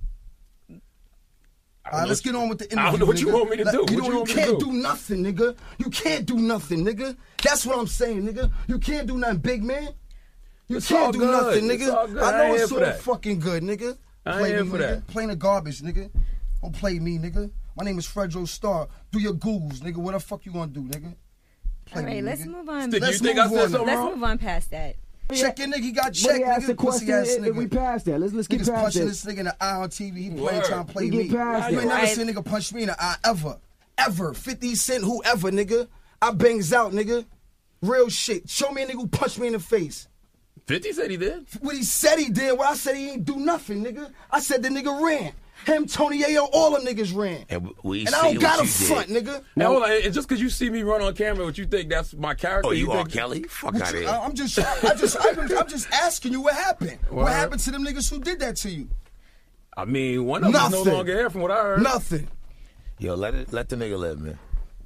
S7: All right, let's get on with the interview.
S8: I don't know what you want me to do.
S7: You, know,
S8: you
S7: you
S8: want me to
S7: can't
S8: do?
S7: do nothing, nigga. You can't do nothing, nigga. That's what I'm saying, nigga. You can't do nothing, big man. You
S8: It's
S7: can't do
S8: good.
S7: nothing, nigga. I
S8: I
S7: know
S8: ain't
S7: it's
S8: for
S7: fucking good, nigga.
S8: I ain't
S7: play
S8: here
S7: me,
S8: for
S7: nigga.
S8: that.
S7: Plain the garbage, nigga. Don't play me, nigga. My name is Fredro Starr. Do your googles, nigga. What the fuck you gonna do, nigga? Play
S10: All right,
S7: me,
S10: let's
S7: nigga.
S10: move on.
S8: Stick,
S7: Let's
S8: you think I
S7: move
S8: said
S7: on.
S8: something
S10: Let's
S8: wrong?
S10: move on past that.
S7: Check your nigga. He got
S11: But
S7: checked,
S11: he asked
S7: nigga.
S11: the
S7: Pussy
S11: question
S7: ass
S11: if
S7: nigga.
S11: we passed that. Let's let's get
S7: Niggas
S11: past
S7: punching
S11: that.
S7: this nigga in the eye on TV. He playing
S8: Word.
S7: trying to play
S11: We
S7: me.
S11: get past
S7: You ain't never
S10: Right.
S7: seen a nigga punch me in the eye ever. Ever. 50 Cent, whoever, nigga. I bangs out, nigga. Real shit. Show me a nigga who punched me in the face.
S8: 50 said he did.
S7: What he said he did, what I said he ain't do nothing, nigga. I said the nigga ran. Him, Tony Yayo, all them niggas ran.
S9: And we
S7: And
S9: see
S7: I don't got a front,
S9: did.
S7: nigga.
S8: Now, hold on, just because you see me run on camera, what you think that's my character?
S9: Oh, you R.
S8: think,
S9: Kelly? Fuck out of here.
S7: I- I'm just, I just, I'm, I'm just asking you what happened.
S8: Word.
S7: What happened to them niggas who did that to you?
S8: I mean, one of them is no longer here from what I heard.
S7: Nothing.
S9: Yo, let it, let the nigga live, man.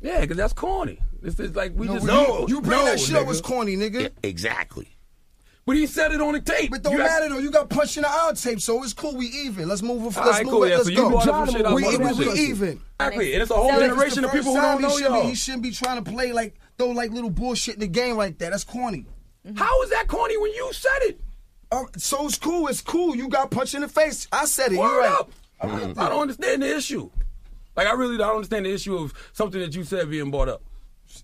S8: Yeah, because that's corny. It's, it's like we
S7: No,
S8: just
S9: no,
S7: you, you bring
S9: no,
S7: that shit up
S8: nigga.
S7: was corny, nigga.
S9: Yeah, exactly.
S8: But he said it on the tape.
S7: But don't
S8: You act-
S7: matter though. You got punched in the eye tape, so it's cool. We even. Let's move. Let's
S8: All right,
S7: move.
S8: cool.
S7: it.
S8: Yeah,
S7: Let's
S8: so you
S7: go.
S8: brought shit.
S7: We,
S8: brought
S7: we, we even.
S8: Exactly, and it's a whole
S10: So
S8: generation of people who don't know
S7: he shouldn't, be,
S8: y'all.
S7: he shouldn't be trying to play like throw like little bullshit in the game like that. That's corny.
S8: How is that corny when you said it?
S7: Uh, so it's cool. It's cool. You got punched in the face. I said it. You
S8: Word
S7: right.
S8: up. I don't understand the issue. Like I really don't understand the issue of something that you said being brought up.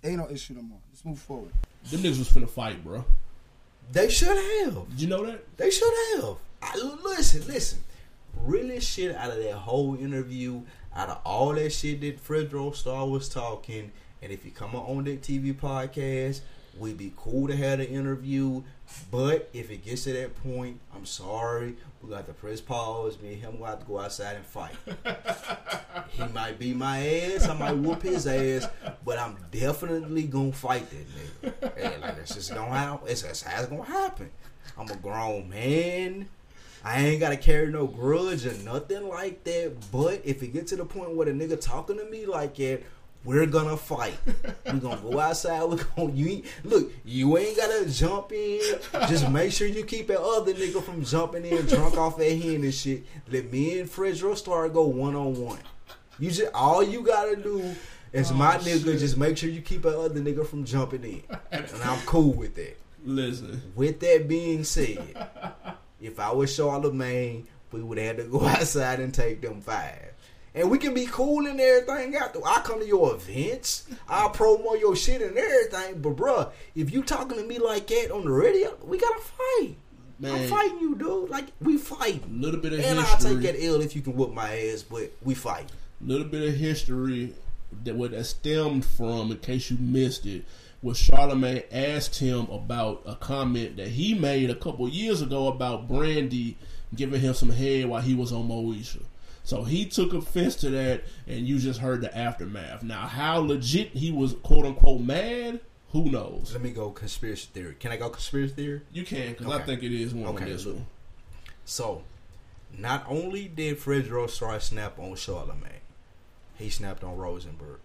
S7: Ain't no issue no more. Let's move forward.
S1: Them niggas was finna fight, bro.
S2: They should have.
S1: You know that?
S2: They should have. I, listen, listen. Really shit out of that whole interview, out of all that shit that Fredro Starr was talking, and if you come on Deck TV podcast, we'd be cool to have the interview. But if it gets to that point, I'm sorry. We got to press pause. Me and him will have to go outside and fight. he might beat my ass. I might whoop his ass. But I'm definitely gonna fight that nigga. And like that's just gonna happen. It's that's how it's gonna happen. I'm a grown man. I ain't gotta carry no grudge or nothing like that. But if it get to the point where the nigga talking to me like that, we're gonna fight. We're gonna go outside. We gonna you ain't, look. You ain't gotta jump in. Just make sure you keep that other nigga from jumping in drunk off that hen and shit. Let me and Fredro Starr go one on one. You just all you gotta do is oh, my nigga. Just make sure you keep that other nigga from jumping in, and I'm cool with that.
S1: Listen,
S2: With that being said, if I was Charlamagne, we would have to go outside and take them five. And we can be cool and everything out there. I come to your events, I promote your shit and everything. But bruh, if you talking to me like that on the radio, we gotta fight.
S1: Man.
S2: I'm fighting you, dude. Like we fight.
S1: A little bit of
S2: And I'll
S1: history.
S2: take that L if you can whoop my ass, but we fight.
S1: A little bit of history that where that stemmed from, in case you missed it, was Charlamagne asked him about a comment that he made a couple years ago about Brandy giving him some head while he was on Moesha. So he took offense to that, and you just heard the aftermath. Now, how legit he was, quote unquote, mad, who knows?
S2: Let me go conspiracy theory. Can I go conspiracy theory?
S1: You can, because I think it is one on
S2: Okay,
S1: this one.
S2: So, not only did Fredro Starr snap on Charlamagne, he snapped on Rosenberg.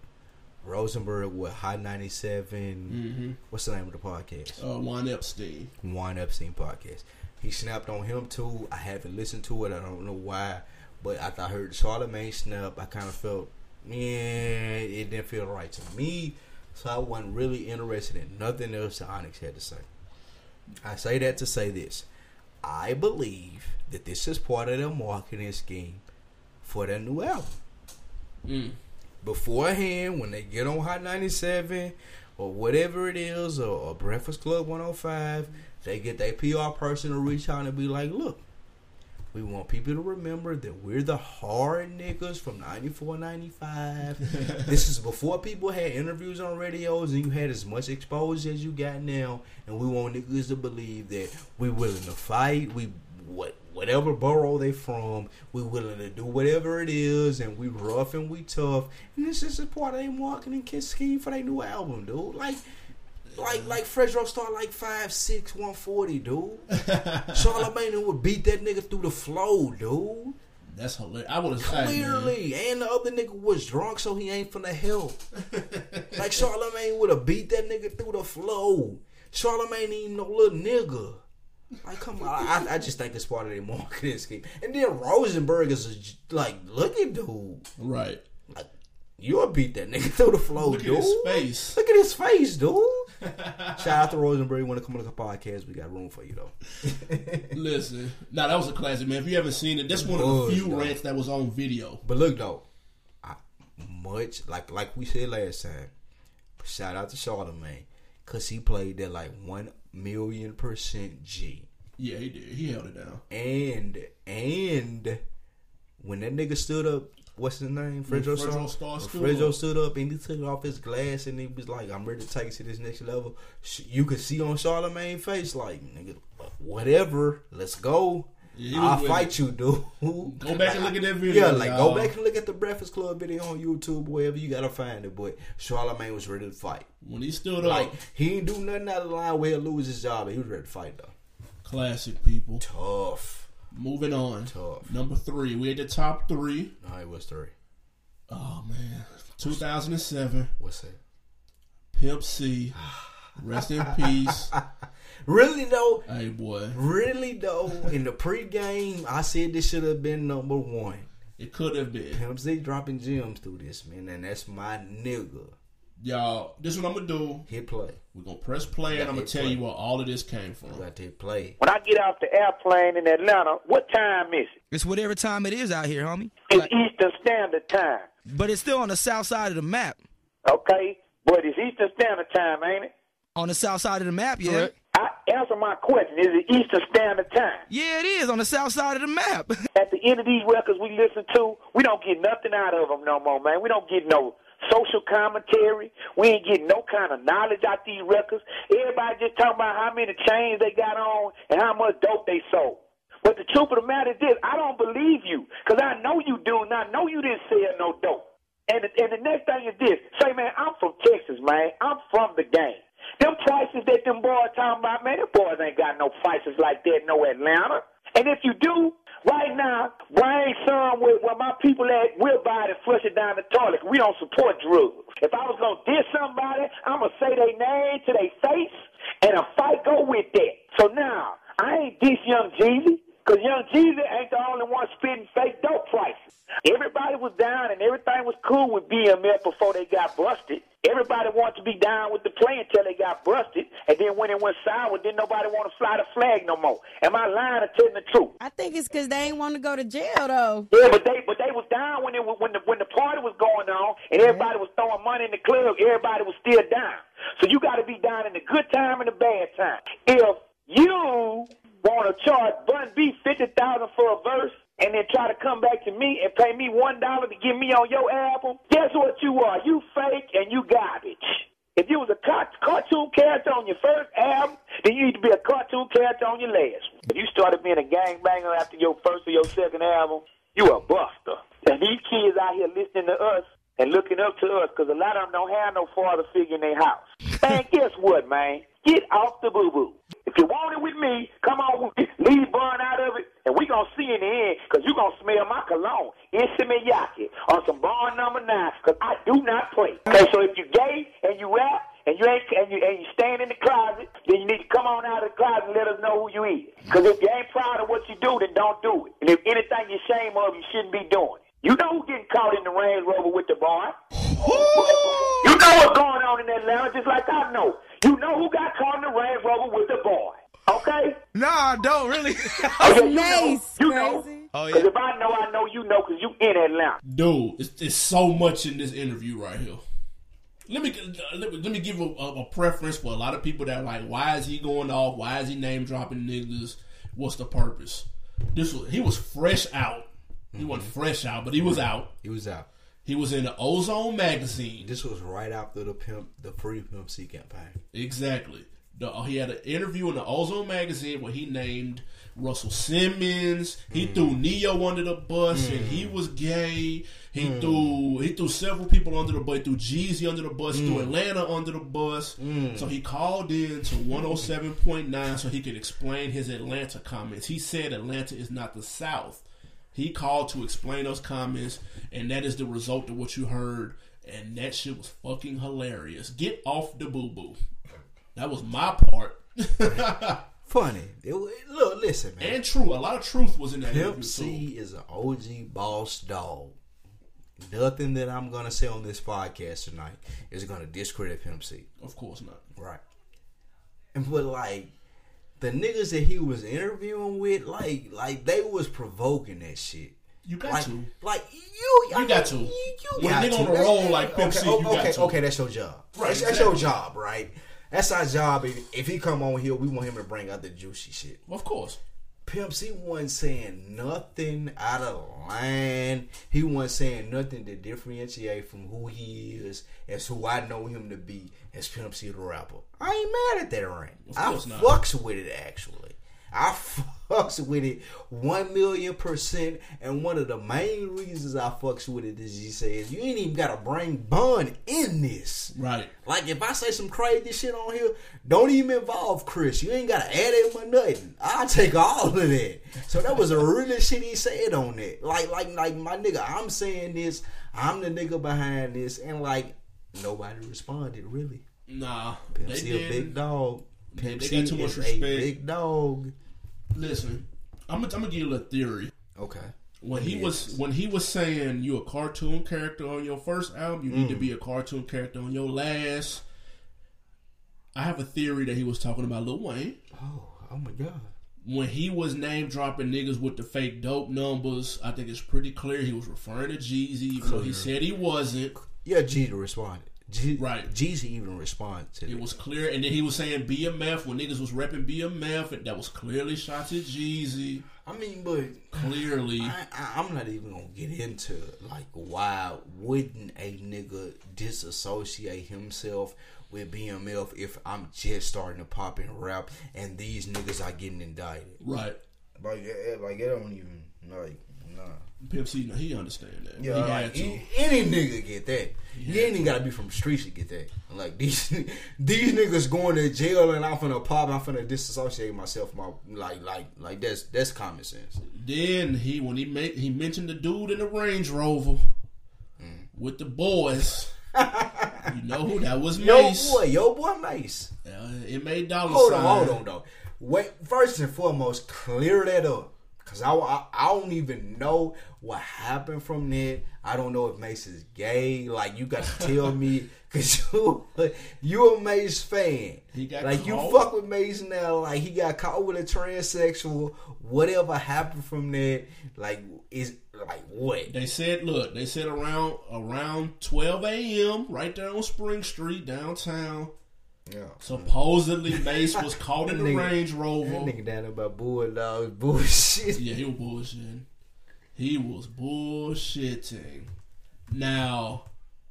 S2: Rosenberg with Hot 97. What's the name of the podcast?
S1: Uh, Juan Epstein.
S2: Juan Epstein podcast. He snapped on him too. I haven't listened to it. I don't know why, but after I heard Charlamagne snap, I kind of felt, yeah, it didn't feel right to me. So I wasn't really interested in nothing else that Onyx had to say. I say that to say this. I believe that this is part of their marketing scheme for their new album.
S1: Mm.
S2: Beforehand, when they get on Hot 97 or whatever it is, or, or Breakfast Club 105, they get their PR person to reach out and be like, look, we want people to remember that we're the hard niggas from 94, 95. this is before people had interviews on radios and you had as much exposure as you got now. And we want niggas to believe that we're willing to fight. We what whatever borough they from, we willing to do whatever it is, and we rough and we tough. And this is a part of their marketing scheme for their new album, dude. Like. Like like Fredro Starr like five six one forty, dude. Charlamagne would beat that nigga through the flow, dude.
S1: That's hilarious. I would have
S2: Clearly, and the other nigga was drunk, so he ain't finna help. like Charlamagne would have beat that nigga through the flow. Charlamagne ain't no little nigga. Like, come on, I, I just think it's part of their marketing scheme. And then Rosenberg is a, like looking dude.
S1: Right.
S2: Like, you'll beat that nigga through the flow,
S1: Look at his face.
S2: Look at his face, dude. Shout out to Rosenberg. You want to come on the podcast? We got room for you though.
S1: Listen, now that was a classic, man. If you haven't seen it, that's one of the few
S2: though.
S1: rants that was on video.
S2: But look though, I, much like like we said last time. Shout out to Charlamagne, because he played that like one million percent G.
S1: Yeah, he did. He held it down.
S2: And and when that nigga stood up, what's his name? Fredro
S1: Starr. Stood
S2: Fredro
S1: up.
S2: stood up and he took off his glass and he was like, "I'm ready to take it to this next level." You could see on Charlamagne's face like, "Nigga, whatever, let's go."
S1: Yeah,
S2: I'll fight
S1: it.
S2: you, dude.
S1: Go back and look at that video,
S2: Yeah, like
S1: y'all.
S2: go back and look at the Breakfast Club video on YouTube, wherever you gotta find it. But Charlamagne was ready to fight.
S1: When he stood
S2: Like
S1: up,
S2: he ain't do nothing out of line where he'll lose his job. He was ready to fight though.
S1: classic people.
S2: Tough.
S1: Moving on.
S2: Tough.
S1: Number three. We at the top three.
S2: No, it was three.
S1: Oh man, 2007.
S2: What's that?
S1: Pimp C. Rest in peace.
S2: Really though,
S1: Hey boy,
S2: really though, in the pregame, I said this should have been number one.
S1: it could have been.
S2: Pimp C dropping gems through this man, and that's my nigga.
S1: Y'all, this is what I'm gonna do.
S2: Hit play.
S1: We're gonna press play, and I'm gonna tell
S2: play.
S1: you where all of this came from.
S2: You got to hit play.
S5: When I get off the airplane in Atlanta, what time is it?
S7: It's whatever time it is out here, homie.
S5: It's Eastern Standard Time.
S7: But it's still on the south side of the map.
S5: Okay? But it's Eastern Standard Time, ain't it?
S7: On the south side of the map, yeah.
S5: I answer my question. Is it Eastern Standard Time?
S7: Yeah, it is on the south side of the map.
S5: At the end of these records we listen to, we don't get nothing out of them no more, man. We don't get no social commentary. We ain't getting no kind of knowledge out these records. Everybody just talking about how many chains they got on and how much dope they sold. But the truth of the matter is this, I don't believe you, because I know you do, and I know you didn't sell no dope. And and the next thing is this, say, man, I'm from Texas, man. I'm from the game. Them prices that them boys talking about, man, them boys ain't got no prices like that in no Atlanta. And if you do, right now, bring some with where my people at, we'll buy it and flush it down the toilet. We don't support drugs. If I was gonna diss somebody, I'm gonna say their name to their face, and a fight go with that. So now, I ain't diss Young Jeezy, because Young Jeezy ain't the only one spitting fake dope prices. Everybody was down and everything was cool with BMF before they got busted. Everybody wanted to be down with the play until they got busted. And then when it went sour, then nobody want to fly the flag no more. Am I lying or telling the truth?
S10: I think it's because they ain't want to go to jail though.
S5: Yeah, but they but they was down when it was, when the when the party was going on and everybody was throwing money in the club. Everybody was still down. So you got to be down in the good time and the bad time. If you want to charge Bun B fifty thousand for a verse and then try to come back to me and pay me one dollar to get me on your album, guess what you are? You fake and you garbage. If you was a cartoon character on your first album, then you need to be a cartoon character on your last. If you started being a gangbanger after your first or your second album, you a buster. And these kids out here listening to us and looking up to us because a lot of them don't have no father figure in their house. Man, guess what, man? Get off the boo-boo. If you want it with me, come on, with leave Bun out of it, and we going to see in the end because you going to smell my cologne, Instant Yaki, on some bar number nine because I do not play. Okay, so if you gay and you rap, and you ain't and you and you stand in the closet, then you need to come on out of the closet and let us know who you is. Because if you ain't proud of what you do, then don't do it. And if anything you're of, you shouldn't be doing it. You know who getting caught in the Range Rover with the bar. You know what's going on in Atlanta, just like I know. You know who got caught in the Range Rover with the boy. Okay?
S11: Nah, I don't really.
S5: Oh, yeah, you know.
S10: Mace,
S5: You know.
S10: crazy.
S11: Oh,
S5: Because if I know, I know you know because you in Atlanta.
S1: Dude, it's, it's so much in this interview right here. Let me uh, let me, let me give a, a, a preference for a lot of people that are like, why is he going off? Why is he name dropping niggas? What's the purpose? This was he was fresh out. He wasn't mm-hmm. fresh out, but he was out.
S2: He was out.
S1: He was in the Ozone magazine.
S2: This was right after the pimp, the free Pimp C campaign.
S1: Exactly. The, uh, he had an interview in the Ozone magazine where he named Russell Simmons. He mm. threw Neo under the bus, and he mm. was gay. He mm. threw he threw several people under the bus. He threw Jeezy under the bus. Threw Atlanta under the bus. So he called in to 107.9 so he could explain his Atlanta comments. He said Atlanta is not the South. He called to explain those comments, and that is the result of what you heard. And that shit was fucking hilarious. Get off the boo boo. That was my part.
S2: Funny. It, look, listen, man.
S1: and true. A lot of truth was in that
S2: Pimp C is an OG boss dog. Nothing that I'm gonna say on this podcast tonight is gonna discredit Pimp C.
S1: Of course not.
S2: Right. And but like the niggas that he was interviewing with, like like they was provoking that shit.
S1: You got
S2: like,
S1: to.
S2: Like you,
S1: You got to.
S2: You, you
S1: When
S2: got
S1: nigga
S2: to.
S1: on the roll like Pimp
S2: okay,
S1: C, oh, you
S2: okay,
S1: got to.
S2: okay, that's your job.
S1: Right,
S2: That's, that's your job, right? That's our job. If, if he come on here, we want him to bring out the juicy shit.
S1: Of course.
S2: Pimp C wasn't saying nothing out of line. He wasn't saying nothing to differentiate from who he is as who I know him to be as Pimp C the rapper. I ain't mad at that ring. I
S1: not.
S2: fucks with it actually. I fucks with it one million percent, and one of the main reasons I fucks with it is he says you ain't even gotta bring Bun in this.
S1: Right.
S2: Like if I say some crazy shit on here, don't even involve Chris. You ain't gotta add him or nothing. I'll take all of that. So that was a really shit he said on that. Like like like my nigga, I'm saying this, I'm the nigga behind this, and like nobody responded really.
S1: Nah.
S2: Pimp
S1: they
S2: a big dog.
S1: They-
S2: Pimp
S1: they
S2: C
S1: got too much respect.
S2: big dog.
S1: Listen, I'm gonna, I'm gonna give you a theory.
S2: Okay.
S1: When he
S2: Yes.
S1: was when he was saying you a cartoon character on your first album, you need to
S2: Mm.
S1: be a cartoon character on your last. I have a theory that he was talking about Lil Wayne.
S2: Oh, oh my god.
S1: When he was name dropping niggas with the fake dope numbers, I think it's pretty clear he was referring to Jeezy, even though he said he wasn't.
S2: Yeah, Jeezy responded. G-
S1: Right.
S2: Jeezy even responded to
S1: It
S2: it.
S1: was clear, and then he was saying BMF when niggas was repping BMF, and that was clearly shots at Jeezy.
S2: I mean, but
S1: Clearly,
S2: I, I, I'm not even gonna get into like why wouldn't a nigga disassociate himself with BMF if I'm just starting to pop in rap and these niggas are getting indicted?
S1: right?
S2: Like, like it don't even like nah.
S1: Pimp C, he understand that.
S2: Yeah,
S1: he
S2: like,
S1: to.
S2: any nigga get that. You ain't even gotta be from the streets to get that. Like these these niggas going to jail and I'm finna pop. I'm finna disassociate myself. My like like like that's that's common sense.
S1: Then he when he made he mentioned the dude in the Range Rover
S2: Mm.
S1: with the boys. you know who that was?
S2: Yo
S1: Mace.
S2: boy, yo boy Mace.
S1: Uh, it made dollars.
S2: Hold
S1: sign.
S2: on, hold on, though. Wait, first and foremost, clear that up. Cause I, I, I don't even know what happened from that. I don't know if Mace is gay. Like you got to tell me, cause you you a Mace fan.
S1: He got
S2: like you fuck with Mace now. Like he got caught with a transsexual. Whatever happened from that, like is like what?
S1: They said, look, they said around around 12 a.m. right there on Spring Street downtown.
S2: Yeah.
S1: Supposedly Mace was caught in the
S2: nigga-
S1: Range
S2: That
S1: Rover.
S2: nigga down there about bulldogs bullshit.
S1: Yeah, he was bullshitting. He was bullshitting. Now,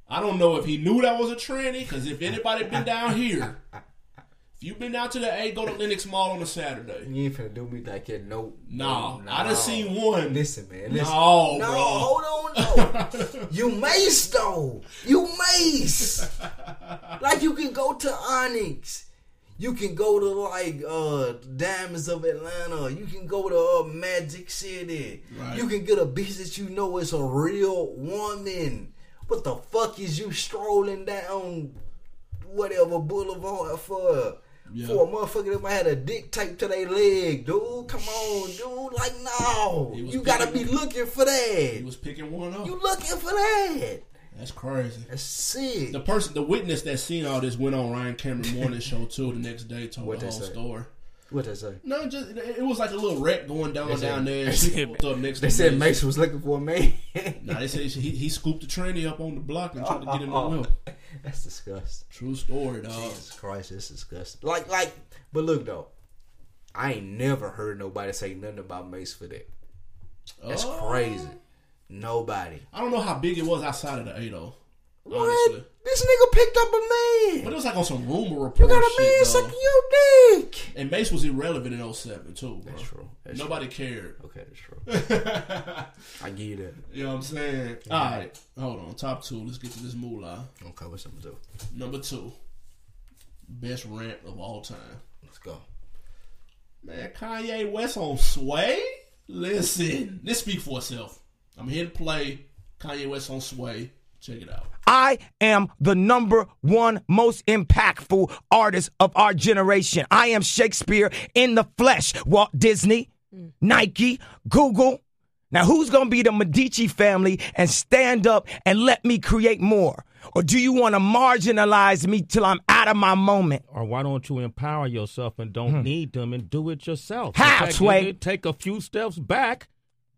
S1: I don't know if he knew that was a tranny, because if anybody been down here, if you been out to the A, go to Lenox Mall on a Saturday.
S2: You ain't finna do me like that. No,
S1: Nah,
S2: no,
S1: I done
S2: no.
S1: seen one.
S2: Listen, man. Listen.
S1: No,
S2: no,
S1: bro.
S2: hold on, no. you Mace though. You Mace. like you can go to Onyx. You can go to like uh Diamonds of Atlanta. You can go to uh, Magic City.
S1: Right.
S2: You can get a bitch that you know is a real woman. What the fuck is you strolling down whatever boulevard for?
S1: Yeah.
S2: For a motherfucker that might have a dick taped to their leg, dude. Come on, dude. Like, no. You gotta be looking for that.
S1: He was picking one up.
S2: You looking for that.
S1: That's crazy.
S2: That's sick.
S1: The person, the witness that seen all this went on Ryan Cameron morning show too. The next day told
S2: What'd
S1: the whole
S2: say?
S1: story.
S2: What they say?
S1: No, just it was like a little wreck going down
S2: said-
S1: down there.
S2: they said-
S1: up next
S2: They said
S1: Mace.
S2: Mace was looking for a man.
S1: Nah, they said he, he scooped the tranny up on the block and tried to get him
S2: Oh,
S1: on.
S2: That's disgusting.
S1: True story, dog.
S2: Jesus Christ, that's disgusting. Like, like, but look though, I ain't never heard nobody say nothing about Mace for that. That's
S1: Oh.
S2: crazy. Nobody.
S1: I don't know how big it was outside of the A though.
S2: What?
S1: Honestly.
S2: This nigga picked up a man.
S1: But it was like on some rumor report.
S2: You got a
S1: shit,
S2: man
S1: though.
S2: sucking your dick.
S1: And Mace was irrelevant in 07 too, bro.
S2: That's true. That's
S1: Nobody cared.
S2: Okay, that's true. I give you that.
S1: You know what I'm saying? All right, hold on. Top two. Let's get to this moolah.
S2: Okay, what's number two?
S1: Number two. Best rant of all time.
S2: Let's go.
S1: Man, Kanye West on Sway? Listen, this speak for itself. I'm here to play Kanye West on Sway. Check it out.
S11: I am the number one most impactful artist of our generation. I am Shakespeare in the flesh. Walt Disney, hmm. Nike, Google. Now, who's going to be the Medici family and stand up and let me create more? Or do you want to marginalize me till I'm out of my moment?
S12: Or why don't you empower yourself and don't hmm. need them and do it yourself?
S11: How,
S12: Take-
S11: Sway?
S12: Take a few steps back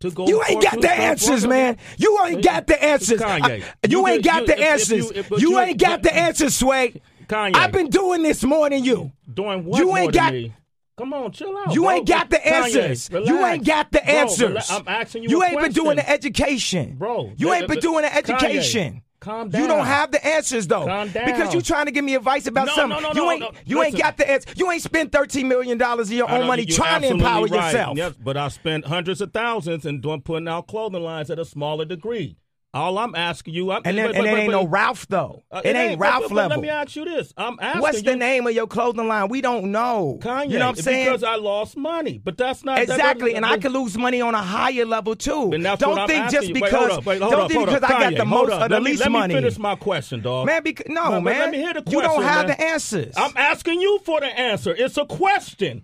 S12: to go.
S11: You ain't got the answers, man. You ain't got the answers. I- you, ain't got the
S12: if- if
S11: answers.
S12: you- if-
S11: you ain't got the answers, Sway.
S12: Kanye.
S11: I've been doing this more than you.
S12: Doing what?
S11: You
S12: more
S11: ain't
S12: than
S11: got-
S12: me? Come on, chill out.
S11: You
S12: bro.
S11: ain't got the
S12: Kanye,
S11: answers. You ain't got the
S12: Bro,
S11: answers.
S12: rela- I'm asking you.
S11: You ain't been doing
S12: question.
S11: the education,
S12: bro.
S11: You ain't been doing the
S12: Kanye,
S11: education.
S12: Calm down.
S11: You don't have the answers though,
S12: Calm down.
S11: because you're trying to give me advice about
S12: No,
S11: something.
S12: no, no,
S11: you
S12: no,
S11: ain't
S12: no.
S11: you ain't got the answer. You ain't spent thirteen million dollars of your own money trying to empower
S12: right.
S11: yourself.
S12: Yes, but I spent hundreds of thousands and doing putting out clothing lines at a smaller degree. All I'm asking you, I'm,
S11: And then,
S12: but-
S11: and
S12: but-
S11: it ain't
S12: but-
S11: no Ralph though.
S12: Uh,
S11: it, ain't
S12: but-
S11: Ralph
S12: but-
S11: level.
S12: Let me ask you this: I'm asking you.
S11: What's the
S12: you,
S11: name of your clothing line? We don't know.
S12: Kanye,
S11: you know what I'm saying?
S12: Because I lost money, but that's not
S11: Exactly,
S12: that-
S11: and I could lose money on a higher level too.
S12: And that's
S11: don't
S12: what I'm
S11: think just.
S12: Wait,
S11: because
S12: wait,
S11: don't think because. I got the most or the
S12: let me, let
S11: money.
S12: me finish my question, dog.
S11: Man, bec- no, man.
S12: Let me hear the question.
S11: You don't have the answers.
S12: I'm asking you for the answer. It's a question.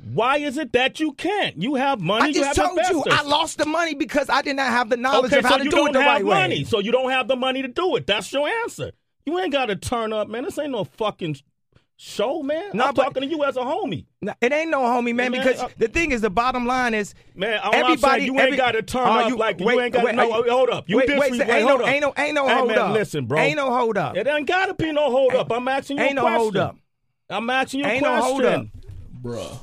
S12: Why is it that you can't? You have money.
S11: I
S12: you
S11: just told you. I lost the money because I did not have the knowledge
S12: okay,
S11: of how
S12: so
S11: to
S12: you
S11: do it the right
S12: money,
S11: way.
S12: so you don't have the money to do it. That's your answer. You ain't got to turn up, man. This ain't no fucking show, man.
S11: No,
S12: I'm
S11: but-
S12: talking to you as a homie.
S11: No, it ain't no homie, man.
S12: Man,
S11: because
S12: uh,
S11: the thing is, the bottom line is,
S12: Man,
S11: everybody.
S12: saying, you
S11: every-
S12: ain't got to turn
S11: Are
S12: up like
S11: wait,
S12: you ain't got
S11: wait,
S12: No,
S11: you-
S12: hold up. You
S11: wait, wait,
S12: wait,
S11: ain't no, ain't no, ain't no
S12: Hey,
S11: hold
S12: man,
S11: up.
S12: Listen, bro.
S11: Ain't no hold up.
S12: It ain't got to be no hold up. I'm asking you
S11: Ain't
S12: a
S11: no hold up.
S12: I'm asking you a
S11: Ain't no
S12: question.
S11: hold up.
S1: Bruh.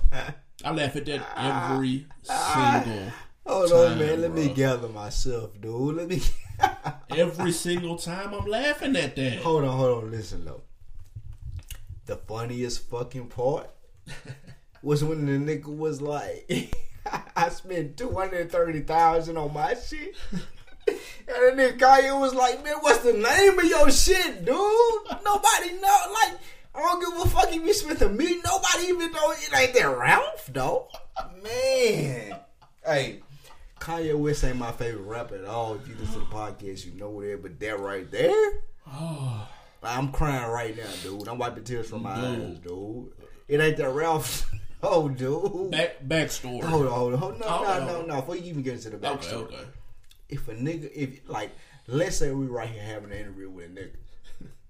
S1: I laugh at that every single
S2: Hold
S1: time,
S2: on, man. Let me gather myself, dude. Let me.
S1: Every single time I'm laughing at that.
S2: Hold on, hold on. Listen though. The funniest fucking part was when the nigga was like, "I spent two hundred thirty thousand on my shit." And then Kanye was like, man, what's the name of your shit, dude? Nobody know. Like, I don't give a fuck if you spent a million. Nobody even know it ain't that Ralph, though. Man. Hey, Kanye West ain't my favorite rapper at all. If you listen to the podcast, you know that. But that right there, I'm crying right now, dude. I'm wiping tears from my
S1: Dude.
S2: eyes, dude. It ain't that Ralph. Oh, dude.
S1: Back backstory.
S2: Hold on, hold on. Hold on. No,
S1: Oh,
S2: no, no, no. Before you even get into the
S1: Okay,
S2: backstory.
S1: okay.
S2: If a nigga, if like, let's say we right here having an interview with a nigga,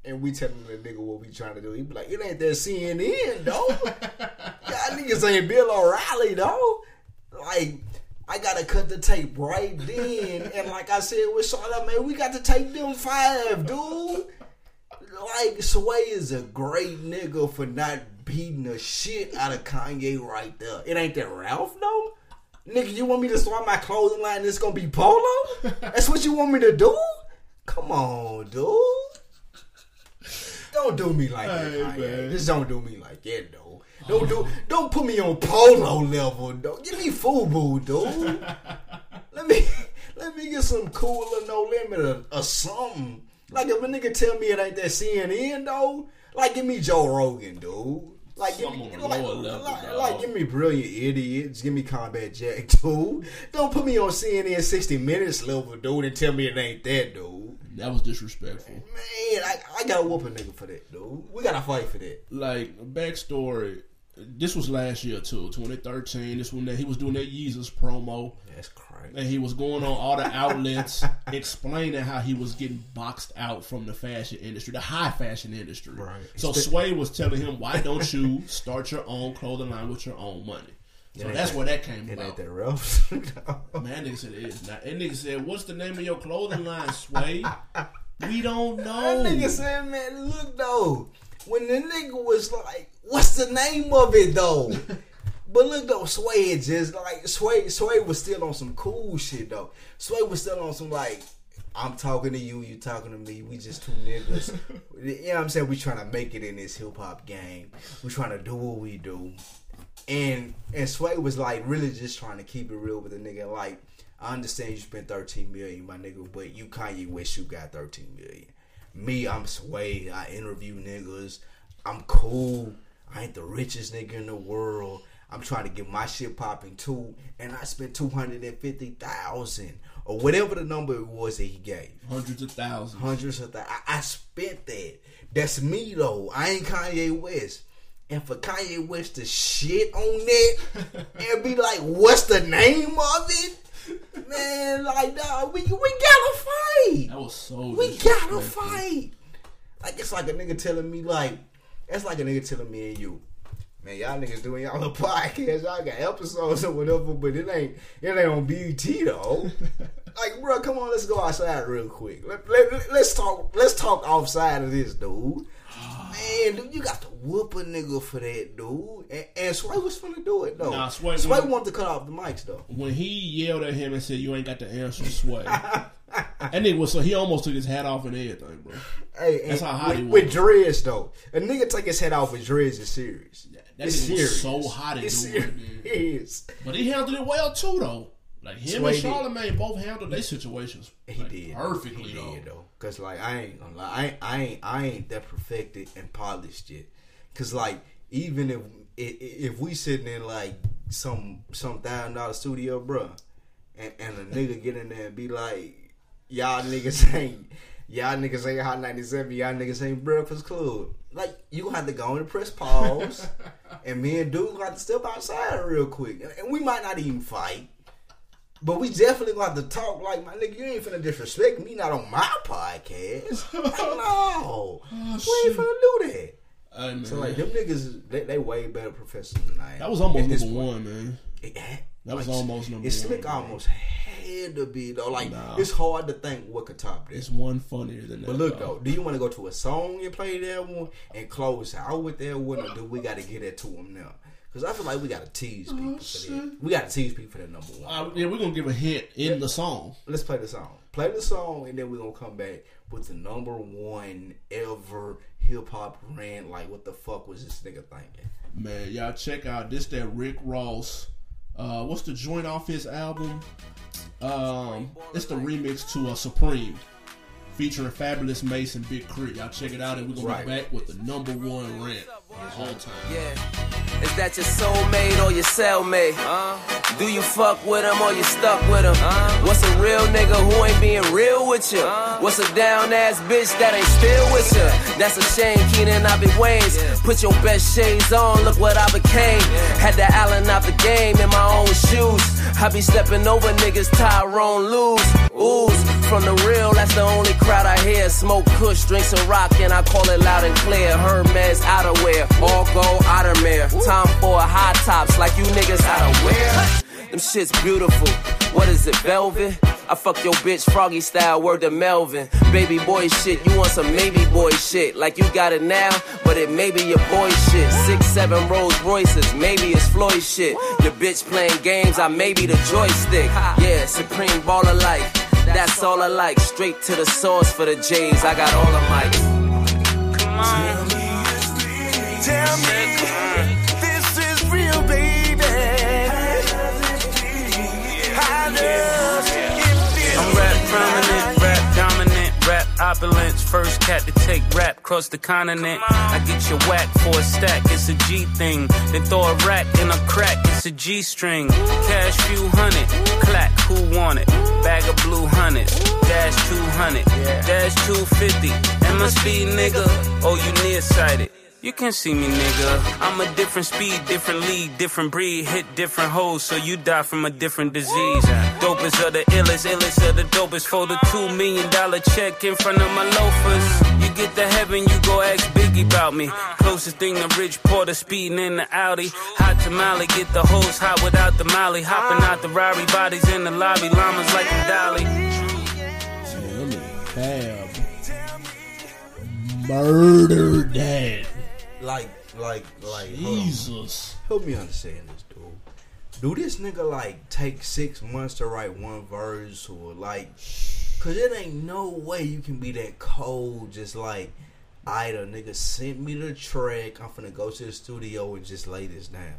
S2: and we telling the nigga what we trying to do, he be like, it ain't that CNN, though. Y'all niggas ain't Bill O'Reilly, though. Like, I gotta cut the tape right then, and like I said with Charlotte, man, we got to take them five, dude. Like, Sway is a great nigga for not beating the shit out of Kanye right there. It ain't that Ralph, though. Nigga, you want me to start my clothing line and it's gonna be polo? That's what you want me to do? Come on, dude. Don't do me like that, Kanye. Just don't do me like that, though. Don't do don't put me on polo level, though. Give me FUBU, dude. let me let me get some cooler, no limit or, or something. Like if a nigga tell me it ain't that CNN though, like give me Joe Rogan, dude. Like give me like,
S1: level,
S2: like, like, give me brilliant idiots, give me combat jack, dude. Don't put me on CNN 60 minutes level, dude, and tell me it ain't that, dude.
S1: That was disrespectful.
S2: Man, I, I gotta whoop a nigga for that, dude. We gotta fight for that.
S1: Like backstory, this was last year too, 2013. This when that he was doing that Yeezus promo.
S2: That's crazy.
S1: And he was going on all the outlets explaining how he was getting boxed out from the fashion industry, the high fashion industry.
S2: Right.
S1: So Sway was telling him, "Why don't you start your own clothing line with your own money?" So that's where that came
S2: it
S1: about.
S2: ain't that rough.
S1: Man, that nigga said it is not. That nigga said, "What's the name of your clothing line, Sway?" we don't know.
S2: That nigga said, man, look though, when the nigga was like, what's the name of it though? but look though, Sway is just like Sway. Sway was still on some cool shit though. Sway was still on some like. I'm talking to you, you talking to me. We just two niggas. you know what I'm saying? We trying to make it in this hip hop game. We trying to do what we do. And and Sway was like really just trying to keep it real with the nigga. Like, I understand you spent 13 million, my nigga, but you Kanye West, you got 13 million. Me, I'm Sway. I interview niggas. I'm cool. I ain't the richest nigga in the world. I'm trying to get my shit popping too. And I spent 250,000 or whatever the number it was that he gave.
S1: Hundreds of thousands.
S2: Hundreds of thousands. I, I spent that. That's me though. I ain't Kanye West. And for Kanye West to shit on that and be like, what's the name of it? Man, like, dog, we, we gotta fight.
S1: That was so.
S2: We gotta fight. Like, it's like a nigga telling me, like, it's like a nigga telling me and you. Man, y'all niggas doing y'all a podcast. Y'all got episodes or whatever, but it ain't it ain't on BET though. like, bro, come on, let's go outside real quick. Let, let, let's talk. Let's talk outside of this, dude. Man, dude, you got to whoop a nigga for that, dude. And, and Sway was finna do it though.
S1: Nah, Sway-
S2: Sway wanted to cut off the mics though.
S1: When he yelled at him and said, "You ain't got the answer, Sway," that nigga was so he almost took his hat off and everything, bro.
S2: Hey,
S1: That's
S2: and
S1: how hot
S2: with,
S1: he was.
S2: with dreads though. A nigga take his head off with dreads is serious.
S1: That
S2: it's
S1: nigga was
S2: serious.
S1: so hot at
S2: it's
S1: doing it,
S2: serious.
S1: But he handled it well too, though. Like him and
S2: did.
S1: Charlamagne both handled their situations
S2: He
S1: like,
S2: did
S1: perfectly
S2: He
S1: though.
S2: did though, cause like I ain't gonna lie, I ain't, I ain't, I ain't that perfected and polished yet. Cause like even if if, we sitting in like some some thousand dollar studio, bruh, and and a nigga get in there and be like, y'all niggas ain't. Y'all niggas ain't Hot 97. Y'all niggas ain't Breakfast Club. Like, you gonna have to go and press pause. and me and dude gonna have to step outside real quick. And- And we might not even fight. But we definitely gonna have to talk like my nigga, you ain't finna disrespect me not on my podcast. Like, no. Oh, we ain't finna do that. So like them niggas they, they way better professionals than I am.
S1: That was almost number
S2: point.
S1: one, man.
S2: It
S1: That was
S2: like,
S1: almost number
S2: It's
S1: one.
S2: slick almost had to be though. Like
S1: Nah.
S2: it's hard to think what could top this.
S1: It's one funnier than that.
S2: But look though, do you want to go to a song and play that one and close out with that one, or do we got to get it to them now? Because I feel like we got to tease people for that. We got to tease people for that number one.
S1: Uh, yeah, we're gonna give a hint in the song.
S2: Let's play the song. Play the song, and then we're gonna come back with the number one ever hip hop rant. Like, what the fuck was this nigga thinking?
S1: Man, y'all check out this that Rick Ross. Uh, what's the joint off his album? Um, it's the remix to uh, Supreme, featuring Fabolous Mason, Big Crit. Y'all check it out, and we're gonna
S2: Right.
S1: be back with the number one rant the whole time.
S4: Yeah. Is that your soulmate or your cellmate? Do you fuck with him or you stuck with him? What's a real nigga who ain't being real with you? What's a down ass bitch that ain't still with you? That's a shame, Keenan, I be Wayne's. Put your best shades on, look what I became. Had the Allen out the game in my own shoes. I be stepping over niggas, Tyrone lose. Ooze, from the real, that's the only crowd I hear. Smoke kush, drinks a rock, and I call it loud and clear. Hermes outerwear, all gold outermere. Time for high tops like you niggas to wear. Them shit's beautiful. What is it, velvet? I fuck your bitch froggy style, word to Melvin. Baby boy shit, you want some maybe boy shit. Like you got it now, but it may be your boy shit. Six, seven Rolls Royces, maybe it's Floyd shit. Your bitch playing games, I may be the joystick. Yeah, supreme ball of life. That's all I like. Straight to the source for the J's. I got all the mics. Come on.
S13: Tell me this is real, baby. How does it feel?
S14: I'm rap prominent, rap dominant, rap opulence. First cat to take rap across the continent. I get your whack for a stack, it's a G thing. Then throw a rack in a crack, it's a G string. Cash few hundred, clack, who want it? Bag of blue hundreds, dash 200, dash 250. MSB nigga, oh you nearsighted. You can see me, nigga. I'm a different speed, different league, different breed, hit different hoes, so you die from a different disease. Dopest of the illest, illest of the dopest. For the two million dollar check in front of my loafers. You get to heaven, you go ask Biggie about me. Closest thing to Rich Porter speeding in the Audi. Hot tamale, get the hose hot without the molly. Hopping out the Rari bodies in the lobby, llamas like I'm Dolly.
S1: That nigga Fab murdered that.
S2: Like, like, like.
S1: Jesus.
S2: Help me understand this, dude. Do this nigga like take six months to write one verse or like? Cause it ain't no way you can be that cold. Just like, either nigga sent me the track. I'm finna go to the studio and just lay this down.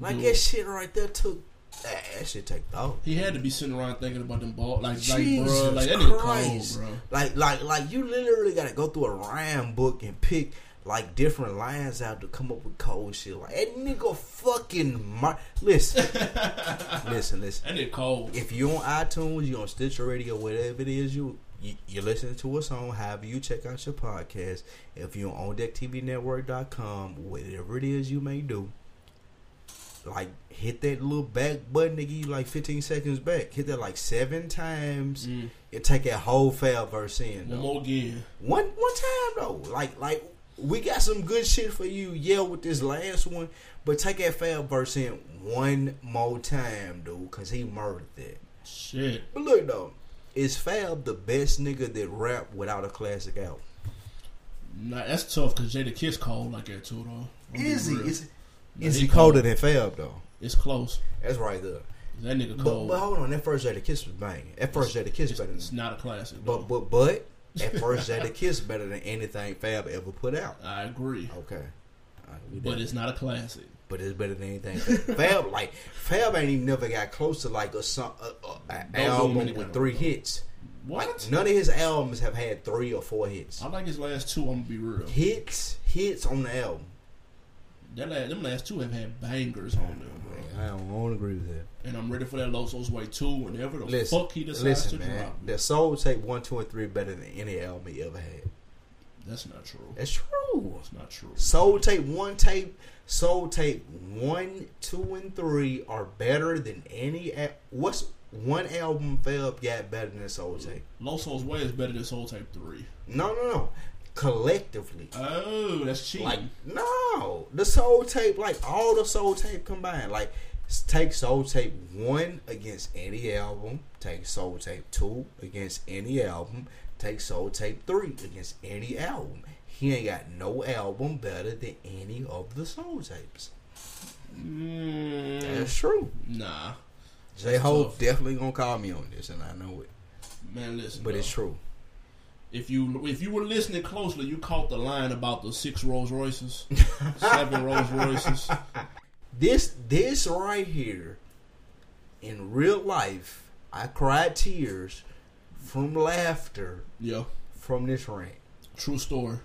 S2: Like
S1: Dude.
S2: that shit right there took. That, that shit take thought.
S1: He had to be sitting around thinking about them ball, like, like, bro, like that nigga cold, bro.
S2: Like, like, like you literally gotta go through a rhyme book and pick like different lines out to come up with cold shit. Like that nigga fucking mar- listen, listen, listen.
S1: That nigga cold.
S2: If you on iTunes, you on Stitcher Radio, whatever it is you. You, you're listening to a song, however you check out your podcast. If you're on OnDeckTVNetwork.com, whatever it is you may do, like hit that little back button to give you like 15 seconds back. Hit that like seven times mm. and take that whole Fab verse in.
S1: One more again.
S2: One one time though. Like like we got some good shit for you. Yeah, with this last one, but take that Fab verse in one more time, dude, cause he murdered that.
S1: Shit.
S2: But look though, is Fab the best nigga that rap without a classic album?
S1: Nah, that's tough because Jadakiss cold like that too, though.
S2: Is he? Is,
S1: Nah,
S2: is he colder than Fab though?
S1: It's close.
S2: That's right there.
S1: That nigga
S2: But,
S1: cold.
S2: but hold on, that first Jadakiss was banging. At first Jadakiss better than
S1: It's not a classic.
S2: But but but at first Jadakiss better than anything Fab ever put out.
S1: I agree.
S2: Okay. Alright, we
S1: But it's not a classic.
S2: But it's better than anything. Fab like Fab ain't even never got close to like a song, a, a, a
S1: Don't do him
S2: album with three hits.
S1: What?
S2: Like, none of his albums have had three or four hits.
S1: I like his last two. I'm gonna be real.
S2: Hits, hits on the album.
S1: That last, them last two have had bangers on them, bro.
S2: I don't, I don't agree with that.
S1: And I'm ready for that Loso's Way two. Whenever the
S2: Listen,
S1: fuck he decides
S2: listen,
S1: to
S2: man.
S1: drop.
S2: The Soul Tape one, two, and three better than any album he ever had.
S1: That's not true.
S2: That's true.
S1: That's not true.
S2: Soul Tape one tape, Soul Tape one, two, and three are better than any. al- What's one album Fab got better than Soul Tape?
S1: Loso's Way is better than Soul Tape three.
S2: No, no, no. Collectively,
S1: Oh, that's cheating.
S2: like no, the Soul Tape, like all the Soul Tape combined, like take Soul Tape one against any album, take Soul Tape two against any album, take Soul Tape three against any album. He ain't got no album better than any of the Soul Tapes.
S1: Mm,
S2: That's true.
S1: Nah,
S2: J Ho definitely gonna call me on this, and I know it.
S1: man, listen.
S2: But
S1: bro.
S2: it's true.
S1: If you if you were listening closely, you caught the line about the six Rolls Royces, seven Rolls Royces.
S2: This this right here, in real life, I cried tears from laughter
S1: Yeah,
S2: from this rant.
S1: true story.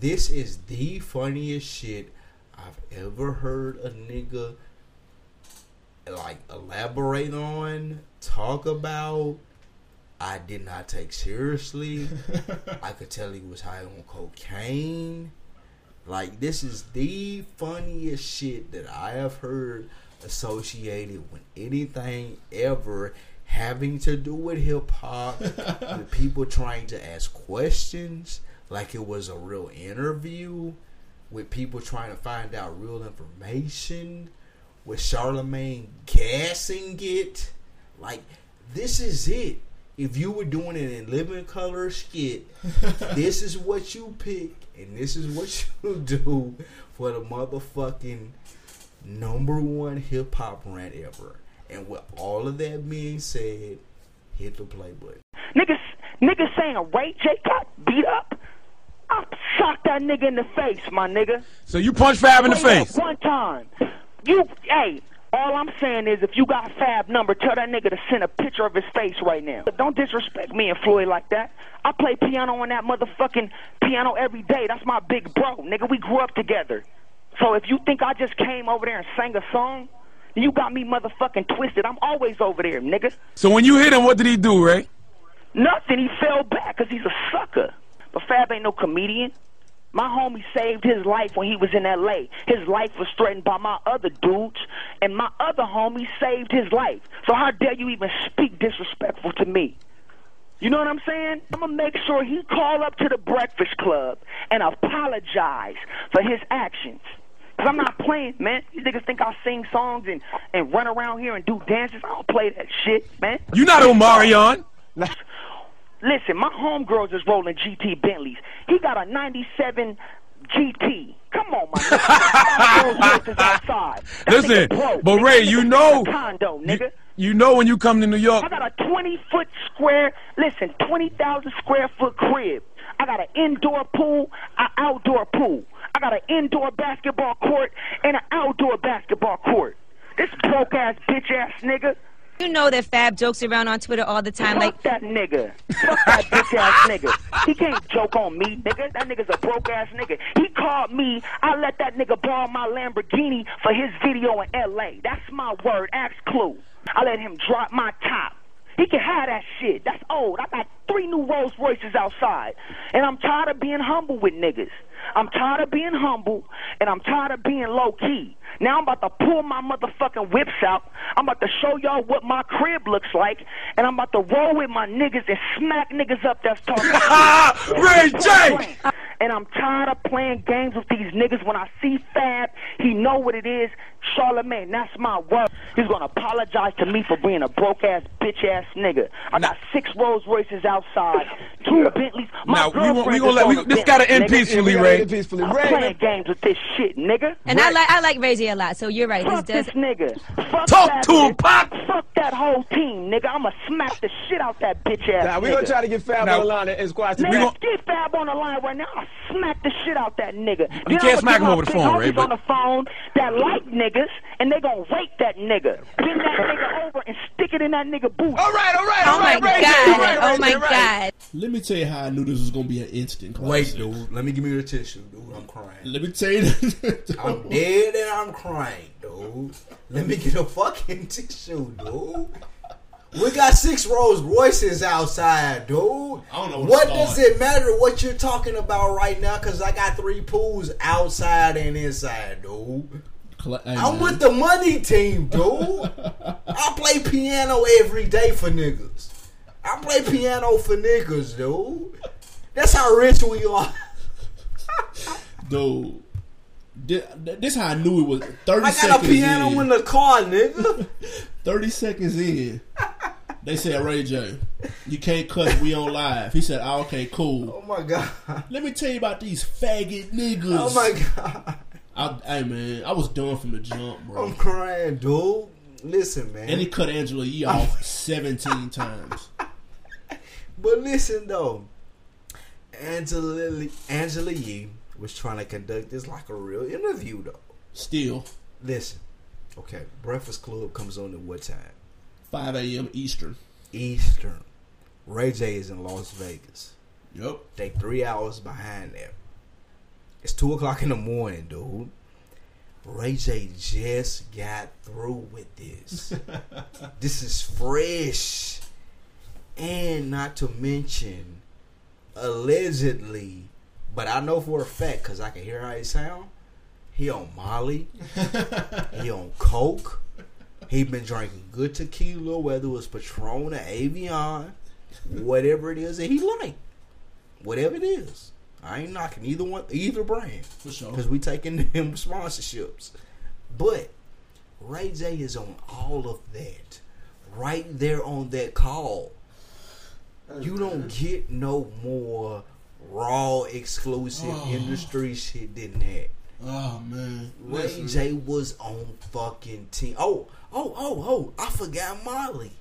S2: This is the funniest shit I've ever heard a nigga like elaborate on, talk about. I did not take seriously. I could tell he was high on cocaine. Like this is the funniest shit that I have heard associated with anything ever having to do with hip hop. with people trying to ask questions like it was a real interview. With people trying to find out real information. With Charlamagne gassing it. Like this is it. If you were doing it in living color skit, this is what you pick and this is what you do for the motherfucking number one hip hop rant ever. And with all of that being said, hit the play button.
S5: Niggas, niggas saying Ray J got beat up. I socked that nigga in the face, my nigga.
S8: So you punch Fab in the face.
S5: One time. You, hey, all I'm saying is if you got Fab number, tell that nigga to send a picture of his face right now. But don't disrespect me and Floyd like that. I play piano on that motherfucking piano every day. That's my big bro, nigga. We grew up together. So if you think I just came over there and sang a song, you got me motherfucking twisted. I'm always over there, nigga.
S8: So when you hit him, what did he do, Ray?
S5: Nothing. He fell back because he's a sucker. But Fab ain't no comedian. My homie saved his life when he was in LA. His life was threatened by my other dudes, and my other homie saved his life. So how dare you even speak disrespectful to me? You know what I'm saying? I'm gonna make sure he call up to the Breakfast Club and apologize for his actions. Cause I'm not playing, man. These niggas think I sing songs and, and run around here and do dances. I don't play that shit, man.
S8: You not Omarion.
S5: Listen, my homegirls is rolling GT Bentleys. He got a 97 GT. Come on, my nigga.
S8: Listen, but. Ray, you know,
S5: condo, nigga.
S8: you know when you come to New York,
S5: I got a 20 foot square, listen, 20,000 square foot crib. I got an indoor pool, an outdoor pool. I got an indoor basketball court and an outdoor basketball court. This broke ass bitch ass nigga.
S15: You know that Fab jokes around on Twitter all the time.
S5: Fuck
S15: Like,
S5: that nigga. Fuck that bitch ass nigga. He can't joke on me, nigga. That nigga's a broke ass nigga. He called me. I let that nigga borrow my Lamborghini for his video in L.A. That's my word. Ask Clue. I let him drop my top. He can have that shit. That's old. I got three new Rolls Royces outside. And I'm tired of being humble with niggas. I'm tired of being humble and I'm tired of being low key. Now I'm about to pull my motherfucking whips out. I'm about to show y'all what my crib looks like. And I'm about to roll with my niggas and smack niggas up that's talking.
S8: Ray J!
S5: And I'm tired of playing games with these niggas. When I see Fab, he know what it is. Charlamagne, that's my word. He's gonna apologize to me for being a broke ass, bitch ass nigga. I got six Rolls Royces outside, two Bentleys. My
S8: Now, we we gonna let- we- this gotta end
S5: nigga.
S8: peacefully, Ray.
S5: Gotta end peacefully. I'm
S8: Ray,
S5: playing
S8: man.
S5: games with this shit, nigga.
S15: and I like I like Ray J a lot. So you're right.
S5: Fuck
S15: This
S5: this nigga. Fuck
S8: Talk
S5: that
S8: to him. Pop.
S5: Fuck that whole team, nigga. I'ma smack the shit out that bitch ass
S11: Now,
S5: nigga.
S11: we gonna try to get Fab
S8: Now-
S11: on the line and squash the
S5: Nigga, get Fab on the line right now. I'll smack the shit out that nigga.
S8: You
S5: Then
S8: can't
S5: I'ma
S8: smack
S5: get
S8: him over the phone, Ray, but-
S5: on the phone that like niggas, and they gonna rape that nigga. Bend that nigga over and stick it in that nigga boot.
S11: All right, all right,
S15: Oh
S11: all
S15: my
S11: right, Ray J,
S15: god!
S11: all right,
S15: Oh my
S11: right.
S15: god!
S1: Let me tell you how I knew this was gonna be an instant classic.
S2: Wait, dude. Let me give me the tissue, dude. I'm crying.
S1: Let me tell you. That,
S2: I'm dead and I'm crying, dude. Let me get a fucking tissue, dude. We got six Rolls Royces outside, dude.
S1: I don't know where to
S2: What
S1: start.
S2: does it matter what you're talking about right now? Because I got three pools outside and inside, dude.
S1: Hey,
S2: I'm with the money team, dude. I play piano every day for niggas. I play piano for niggas, dude. That's how rich we are.
S1: Dude, thi- this how I knew it was. Thirty
S2: I
S1: seconds
S2: got a piano
S1: in,
S2: in the car, nigga.
S1: Thirty seconds in, they said, "Ray J, you can't cut. We on live." He said, oh, "Okay, cool."
S2: Oh my god.
S1: Let me tell you about these faggot niggas.
S2: Oh my god.
S1: I, hey man, I was done from the jump, bro.
S2: I'm crying, dude. Listen, man.
S1: And he cut Angela Yee off seventeen times.
S2: But listen though, Angela Angela Yee was trying to conduct this like a real interview though.
S1: Still,
S2: Listen, okay, Breakfast Club comes on at what time?
S1: five a.m. Eastern.
S2: Eastern. Ray J is in Las Vegas.
S1: Yep.
S2: They three hours behind them. It's two o'clock in the morning, dude. Ray J just got through with this. this is fresh. And not to mention, allegedly, but I know for a fact because I can hear how he sound. He on Molly. he on Coke. He been drinking good tequila, whether it was Patron or Avion, whatever it is that he like, whatever it is. I ain't knocking either one, either brand,
S1: For sure.
S2: because we taking them sponsorships. But Ray J is on all of that, right there on that call. You don't get no more raw, exclusive
S1: Oh.
S2: industry shit than that.
S1: Oh man,
S2: Ray
S1: Listen.
S2: J was on fucking team. Oh, oh, oh, oh! I forgot Molly.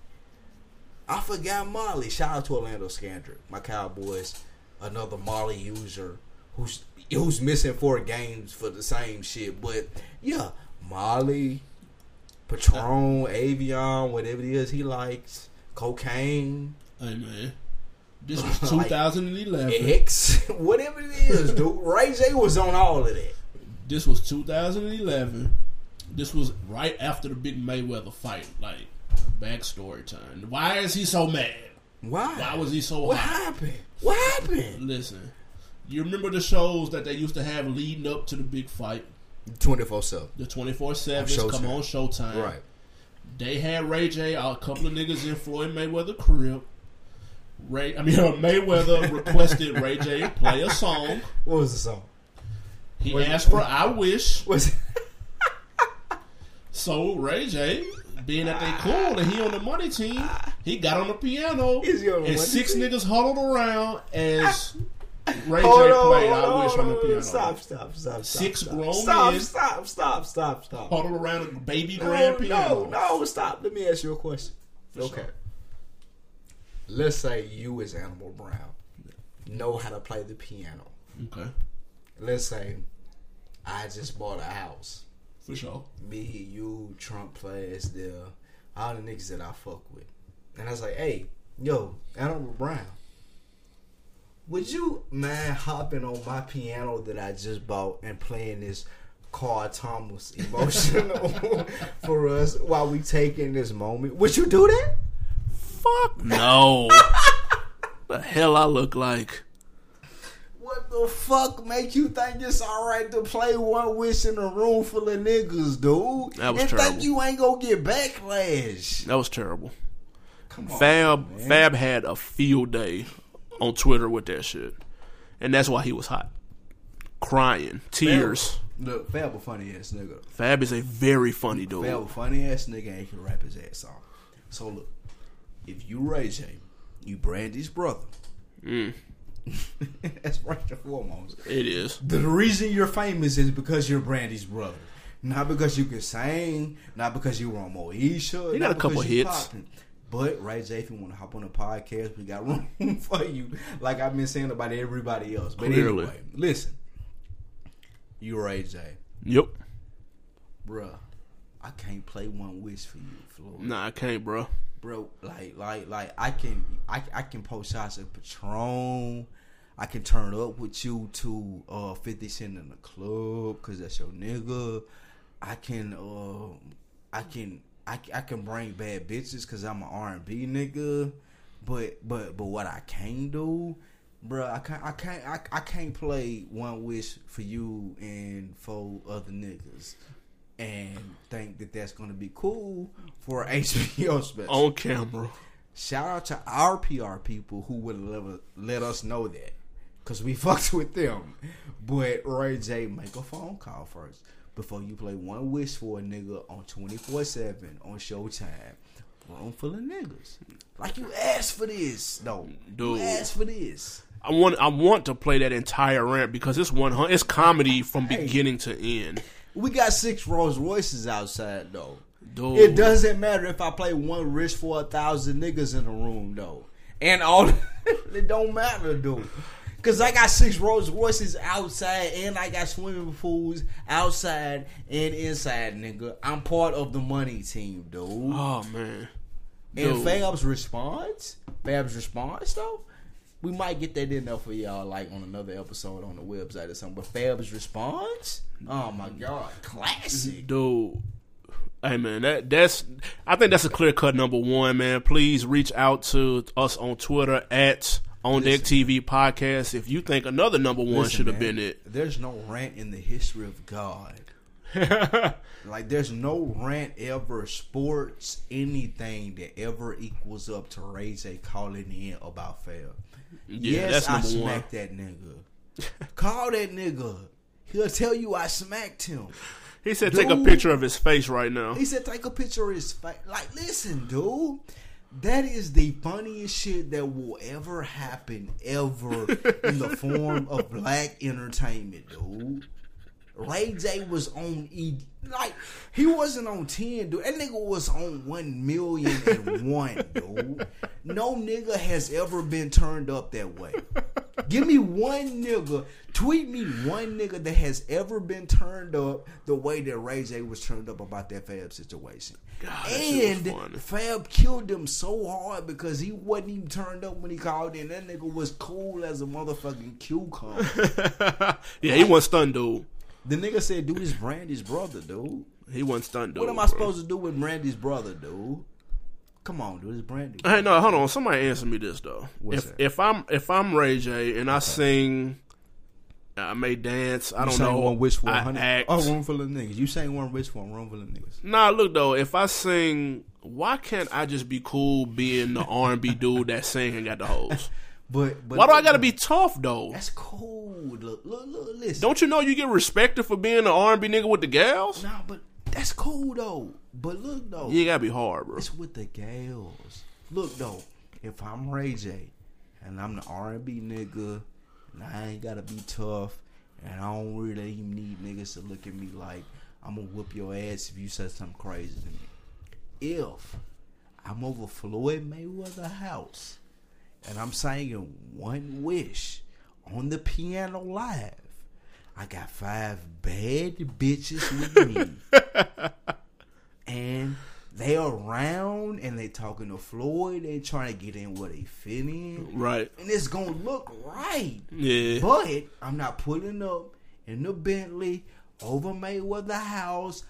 S2: I forgot Molly. Shout out to Orlando Scandrick, my Cowboys. Another Molly user who's who's missing four games for the same shit. But yeah, Molly, Patron, Avion, whatever it is he likes, cocaine,
S1: Hey man, this was 2011.
S2: X, whatever it is, dude. Ray J was on all of that.
S1: This was 2011. This was right after the big Mayweather fight. Like backstory time. Why is he so mad?
S2: Why?
S1: Why was he so
S2: What
S1: hot?
S2: happened? What happened?
S1: Listen, You remember the shows that they used to have leading up to the big fight?
S2: 24 7.
S1: The 24 7 come on Showtime.
S2: Right.
S1: They had Ray J, a couple of niggas in Floyd Mayweather crib. Ray, I mean Mayweather requested Ray J play a song.
S2: What was the song?
S1: He
S2: Was-
S1: asked for "I Wish."
S2: Was
S1: so Ray J, being that they cool and he on the money team, he got on the piano
S2: Is he on the
S1: and six
S2: team?
S1: niggas huddled around as Ray J played "I Wish" on the piano.
S2: Stop, stop, stop.
S1: Six
S2: stop.
S1: grown
S2: stop,
S1: men
S2: Stop, stop, stop, stop.
S1: huddled around a baby
S2: No,
S1: grand piano.
S2: no, No! stop. Let me ask you a question. Okay.
S1: sure.
S2: Let's say you as Animal Brown know how to play the piano.
S1: Okay,
S2: Let's say I just bought a house.
S1: For sure.
S2: Me, you, Trump players, there, all the niggas that I fuck with. And I was like, hey, yo, Animal Brown, would you mind hopping on my piano that I just bought and playing this Carl Thomas emotional for us while we taking this moment? Would you do that?
S1: Fuck no. the hell I look like?
S2: What the fuck make you think it's alright to play one wish in a room full of niggas, dude?
S1: That was
S2: and
S1: terrible.
S2: think you ain't gonna get backlash.
S1: That was terrible.
S2: Come on,
S1: Fab
S2: man.
S1: Fab had a field day on Twitter with that shit, and that's why he was hot, crying, tears.
S2: Look, Fab a funny ass nigga.
S1: Fab is a very funny dude.
S2: Fab a funny ass nigga and he can rap his ass off. So look, if you Ray J, you Brandy's brother.
S1: Mm,
S2: That's first and foremost.
S1: it is.
S2: The reason you're famous is because you're Brandy's brother. Not because you can sing, not because you were on Moesha. Not
S1: got a couple hits.
S2: popping. But Ray J, if you want to hop on the podcast, we got room for you. Like I've been saying about everybody else. But
S1: Clearly.
S2: anyway, listen. You Ray J.
S1: Yep.
S2: Bruh, I can't play one wish for you, Floyd.
S1: Nah, I can't, bro.
S2: Bro, like, like, like, I can, I, I can post shots of Patron. I can turn up with you to uh, Fifty Cent in the club because that's your nigga. I can, uh, I can, I, I can bring bad bitches because I'm an R and B nigga. But, but, but what I can't do, bro, I can't, I can't, I, I can't play one wish for you and four other niggas. And think that that's gonna be cool for HBO special
S1: On camera.
S2: Shout out to our PR people who would let, let us know that. Because we fucked with them. But Ray J, make a phone call first before you play one wish for a nigga on 24 7 on Showtime. Room full of niggas. Like you asked for this. No.
S1: Dude.
S2: You asked for this.
S1: I want I want to play that entire rant because it's one hun- it's comedy from beginning to end.
S2: We got six Rolls Royces outside though.
S1: Dude.
S2: It doesn't matter if I play one wish for a thousand niggas in a room though. And all it don't matter, dude. Cause I got six Rolls Royces outside and I got swimming pools outside and inside, nigga. I'm part of the money team, dude.
S1: Oh man.
S2: And Fab's response, Fab's response though, we might get that in there for y'all like on another episode on the website or something. But Fab's response, oh my god, classic.
S1: Dude. Hey man, that that's I think that's a clear cut number one, man. Please reach out to us on Twitter at On Deck TV Podcast if you think another number one should have been it.
S2: There's no rant in the history of God. like there's no rant ever, sports, anything that ever equals up to Ray J calling in about Fab.
S1: Yeah,
S2: yes,
S1: that's
S2: I
S1: number one.
S2: that nigga. Call that nigga. He'll tell you I smacked him.
S1: He said take a picture of his face right now.
S2: He said take a picture of his face. Like, listen, dude. That is the funniest shit that will ever happen ever in the form of black entertainment, dude. Ray J was on E like he wasn't on ten, dude. That nigga was on one million and one, dude. No nigga has ever been turned up that way. Give me one nigga, tweet me one nigga that has ever been turned up the way that Ray J was turned up about that Fab situation.
S1: shit
S2: and. Fab killed him so hard because he wasn't even turned up when he called in. That nigga was cool as a motherfucking cucumber.
S1: yeah, he wasn't stunned, dude.
S2: The nigga said, "Dude, this Brandy's brother, dude."
S1: He wasn't stunned, dude.
S2: What am I
S1: bro.
S2: supposed to do with Brandy's brother, dude? Come on, dude, it's Brandy.
S1: Hey, no, hold on. Somebody answer me this though.
S2: What's
S1: if
S2: that?
S1: if I'm if I'm Ray J and I sing I may dance. I
S2: You
S1: don't know.
S2: one wish for
S1: I act.
S2: Oh, room full of niggas. You sang one wish for a room full of niggas.
S1: Nah, look though. If I sing, why can't I just be cool being the R and B dude that sing and got the hoes?
S2: But, but
S1: why do I gotta be tough though?
S2: That's cool. Look, look, look. Listen.
S1: Don't you know you get respected for being the R and B nigga with the gals?
S2: Nah, but that's cool though. But look though.
S1: You gotta be hard, bro.
S2: It's with the gals. Look though, if I'm Ray J and I'm the R and B nigga, and I ain't gotta be tough, and I don't really even need niggas to look at me like I'm gonna whoop your ass if you said something crazy to me. If I'm over Floyd Mayweather house and I'm singing one wish on the piano live, I got five bad bitches with me. and they around and they talking to Floyd. They trying to get in where they fit in.
S1: Right.
S2: And it's gonna look right.
S1: Yeah.
S2: But I'm not pulling up in the Bentley over Mayweather house.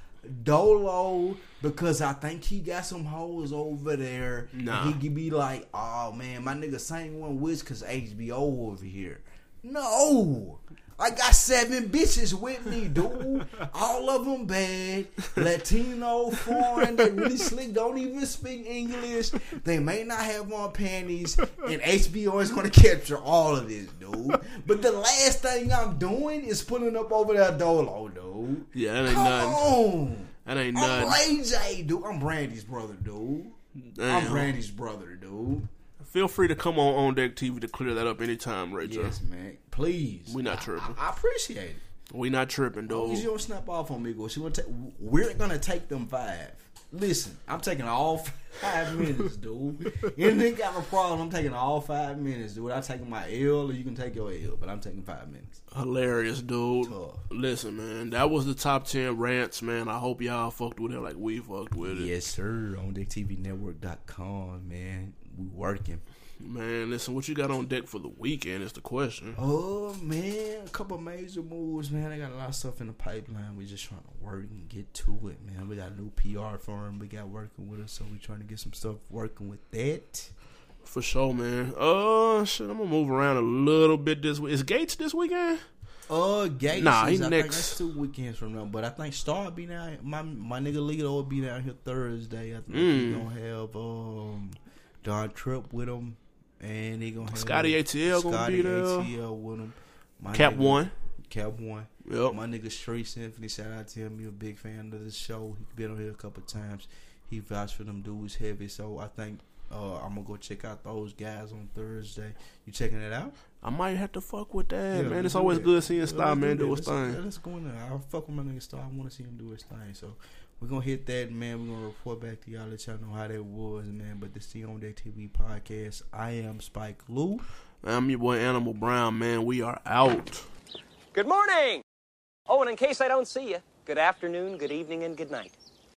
S2: Dolo because I think he got some hoes over there.
S1: Nah.
S2: He could be like, oh man, my nigga sang one wish cause HBO over here. No. I got seven bitches with me, dude. All of them bad. Latino, foreign, they really slick, don't even speak English. They may not have on panties. And HBO is going to capture all of this, dude. But the last thing I'm doing is pulling up over that Dolo, dude.
S1: Yeah, that ain't
S2: Come
S1: nothing.
S2: on.
S1: That ain't
S2: I'm
S1: nothing.
S2: Ray J, dude. I'm Brandy's brother, dude. I'm Brandy's brother, dude.
S1: Feel free to come on on deck TV to clear that up anytime, Ray J.
S2: Yes, man. Please.
S1: We're not tripping.
S2: I appreciate it.
S1: We're not tripping,
S2: As long as
S1: dude.
S2: you don't snap off on me. She gonna take. We're gonna take them five. Listen, I'm taking all five minutes, dude. Anything got a problem? I'm taking all five minutes, dude. I'm taking my L, or you can take your L, but I'm taking five minutes.
S1: Hilarious, dude. Listen, man, that was the top ten rants, man. I hope y'all fucked with it like we fucked with it.
S2: Yes, sir. On DeckTVNetwork.com, man. We working.
S1: Man, listen, what you got on deck for the weekend is the question.
S2: Oh man, a couple major moves, man. I got a lot of stuff in the pipeline. We just trying to work and get to it, man. We got a new PR firm we got working with us, so we trying to get some stuff working with that.
S1: For sure, man. Uh, shit, I'm gonna move around a little bit this week. Is Gates this weekend?
S2: Uh, Gates.
S1: Nah, he
S2: I
S1: next.
S2: that's two weekends from now. But I think Star be down. My my nigga Lito will be down here Thursday. I think
S1: Mm.
S2: he gonna have um Don Trip with him, and he gonna have
S1: Scotty ATL gonna
S2: Scotty
S1: be there.
S2: ATL with him. My
S1: Cap
S2: nigga-
S1: One.
S2: Cap one.
S1: Yep.
S2: My nigga Straight Symphony. Shout out to him. He a big fan of the show. He been on here a couple times. He vouched for them dudes heavy. So I think uh, I'm gonna go check out those guys on Thursday. You checking it out?
S1: I might have to fuck with that, man. It's always
S2: that.
S1: good seeing
S2: Yeah,
S1: Star man do his thing.
S2: Let's go in there. I'll fuck with my nigga Star. I want to see him do his thing. So we're gonna hit that, man. We're gonna report back to y'all, let y'all know how that was, man. But this the On Deck TV podcast. I am Spike Lou.
S1: I'm your boy Animal Brown, man. We are out.
S16: Good morning. Oh, and in case I don't see you, good afternoon, good evening, and good night.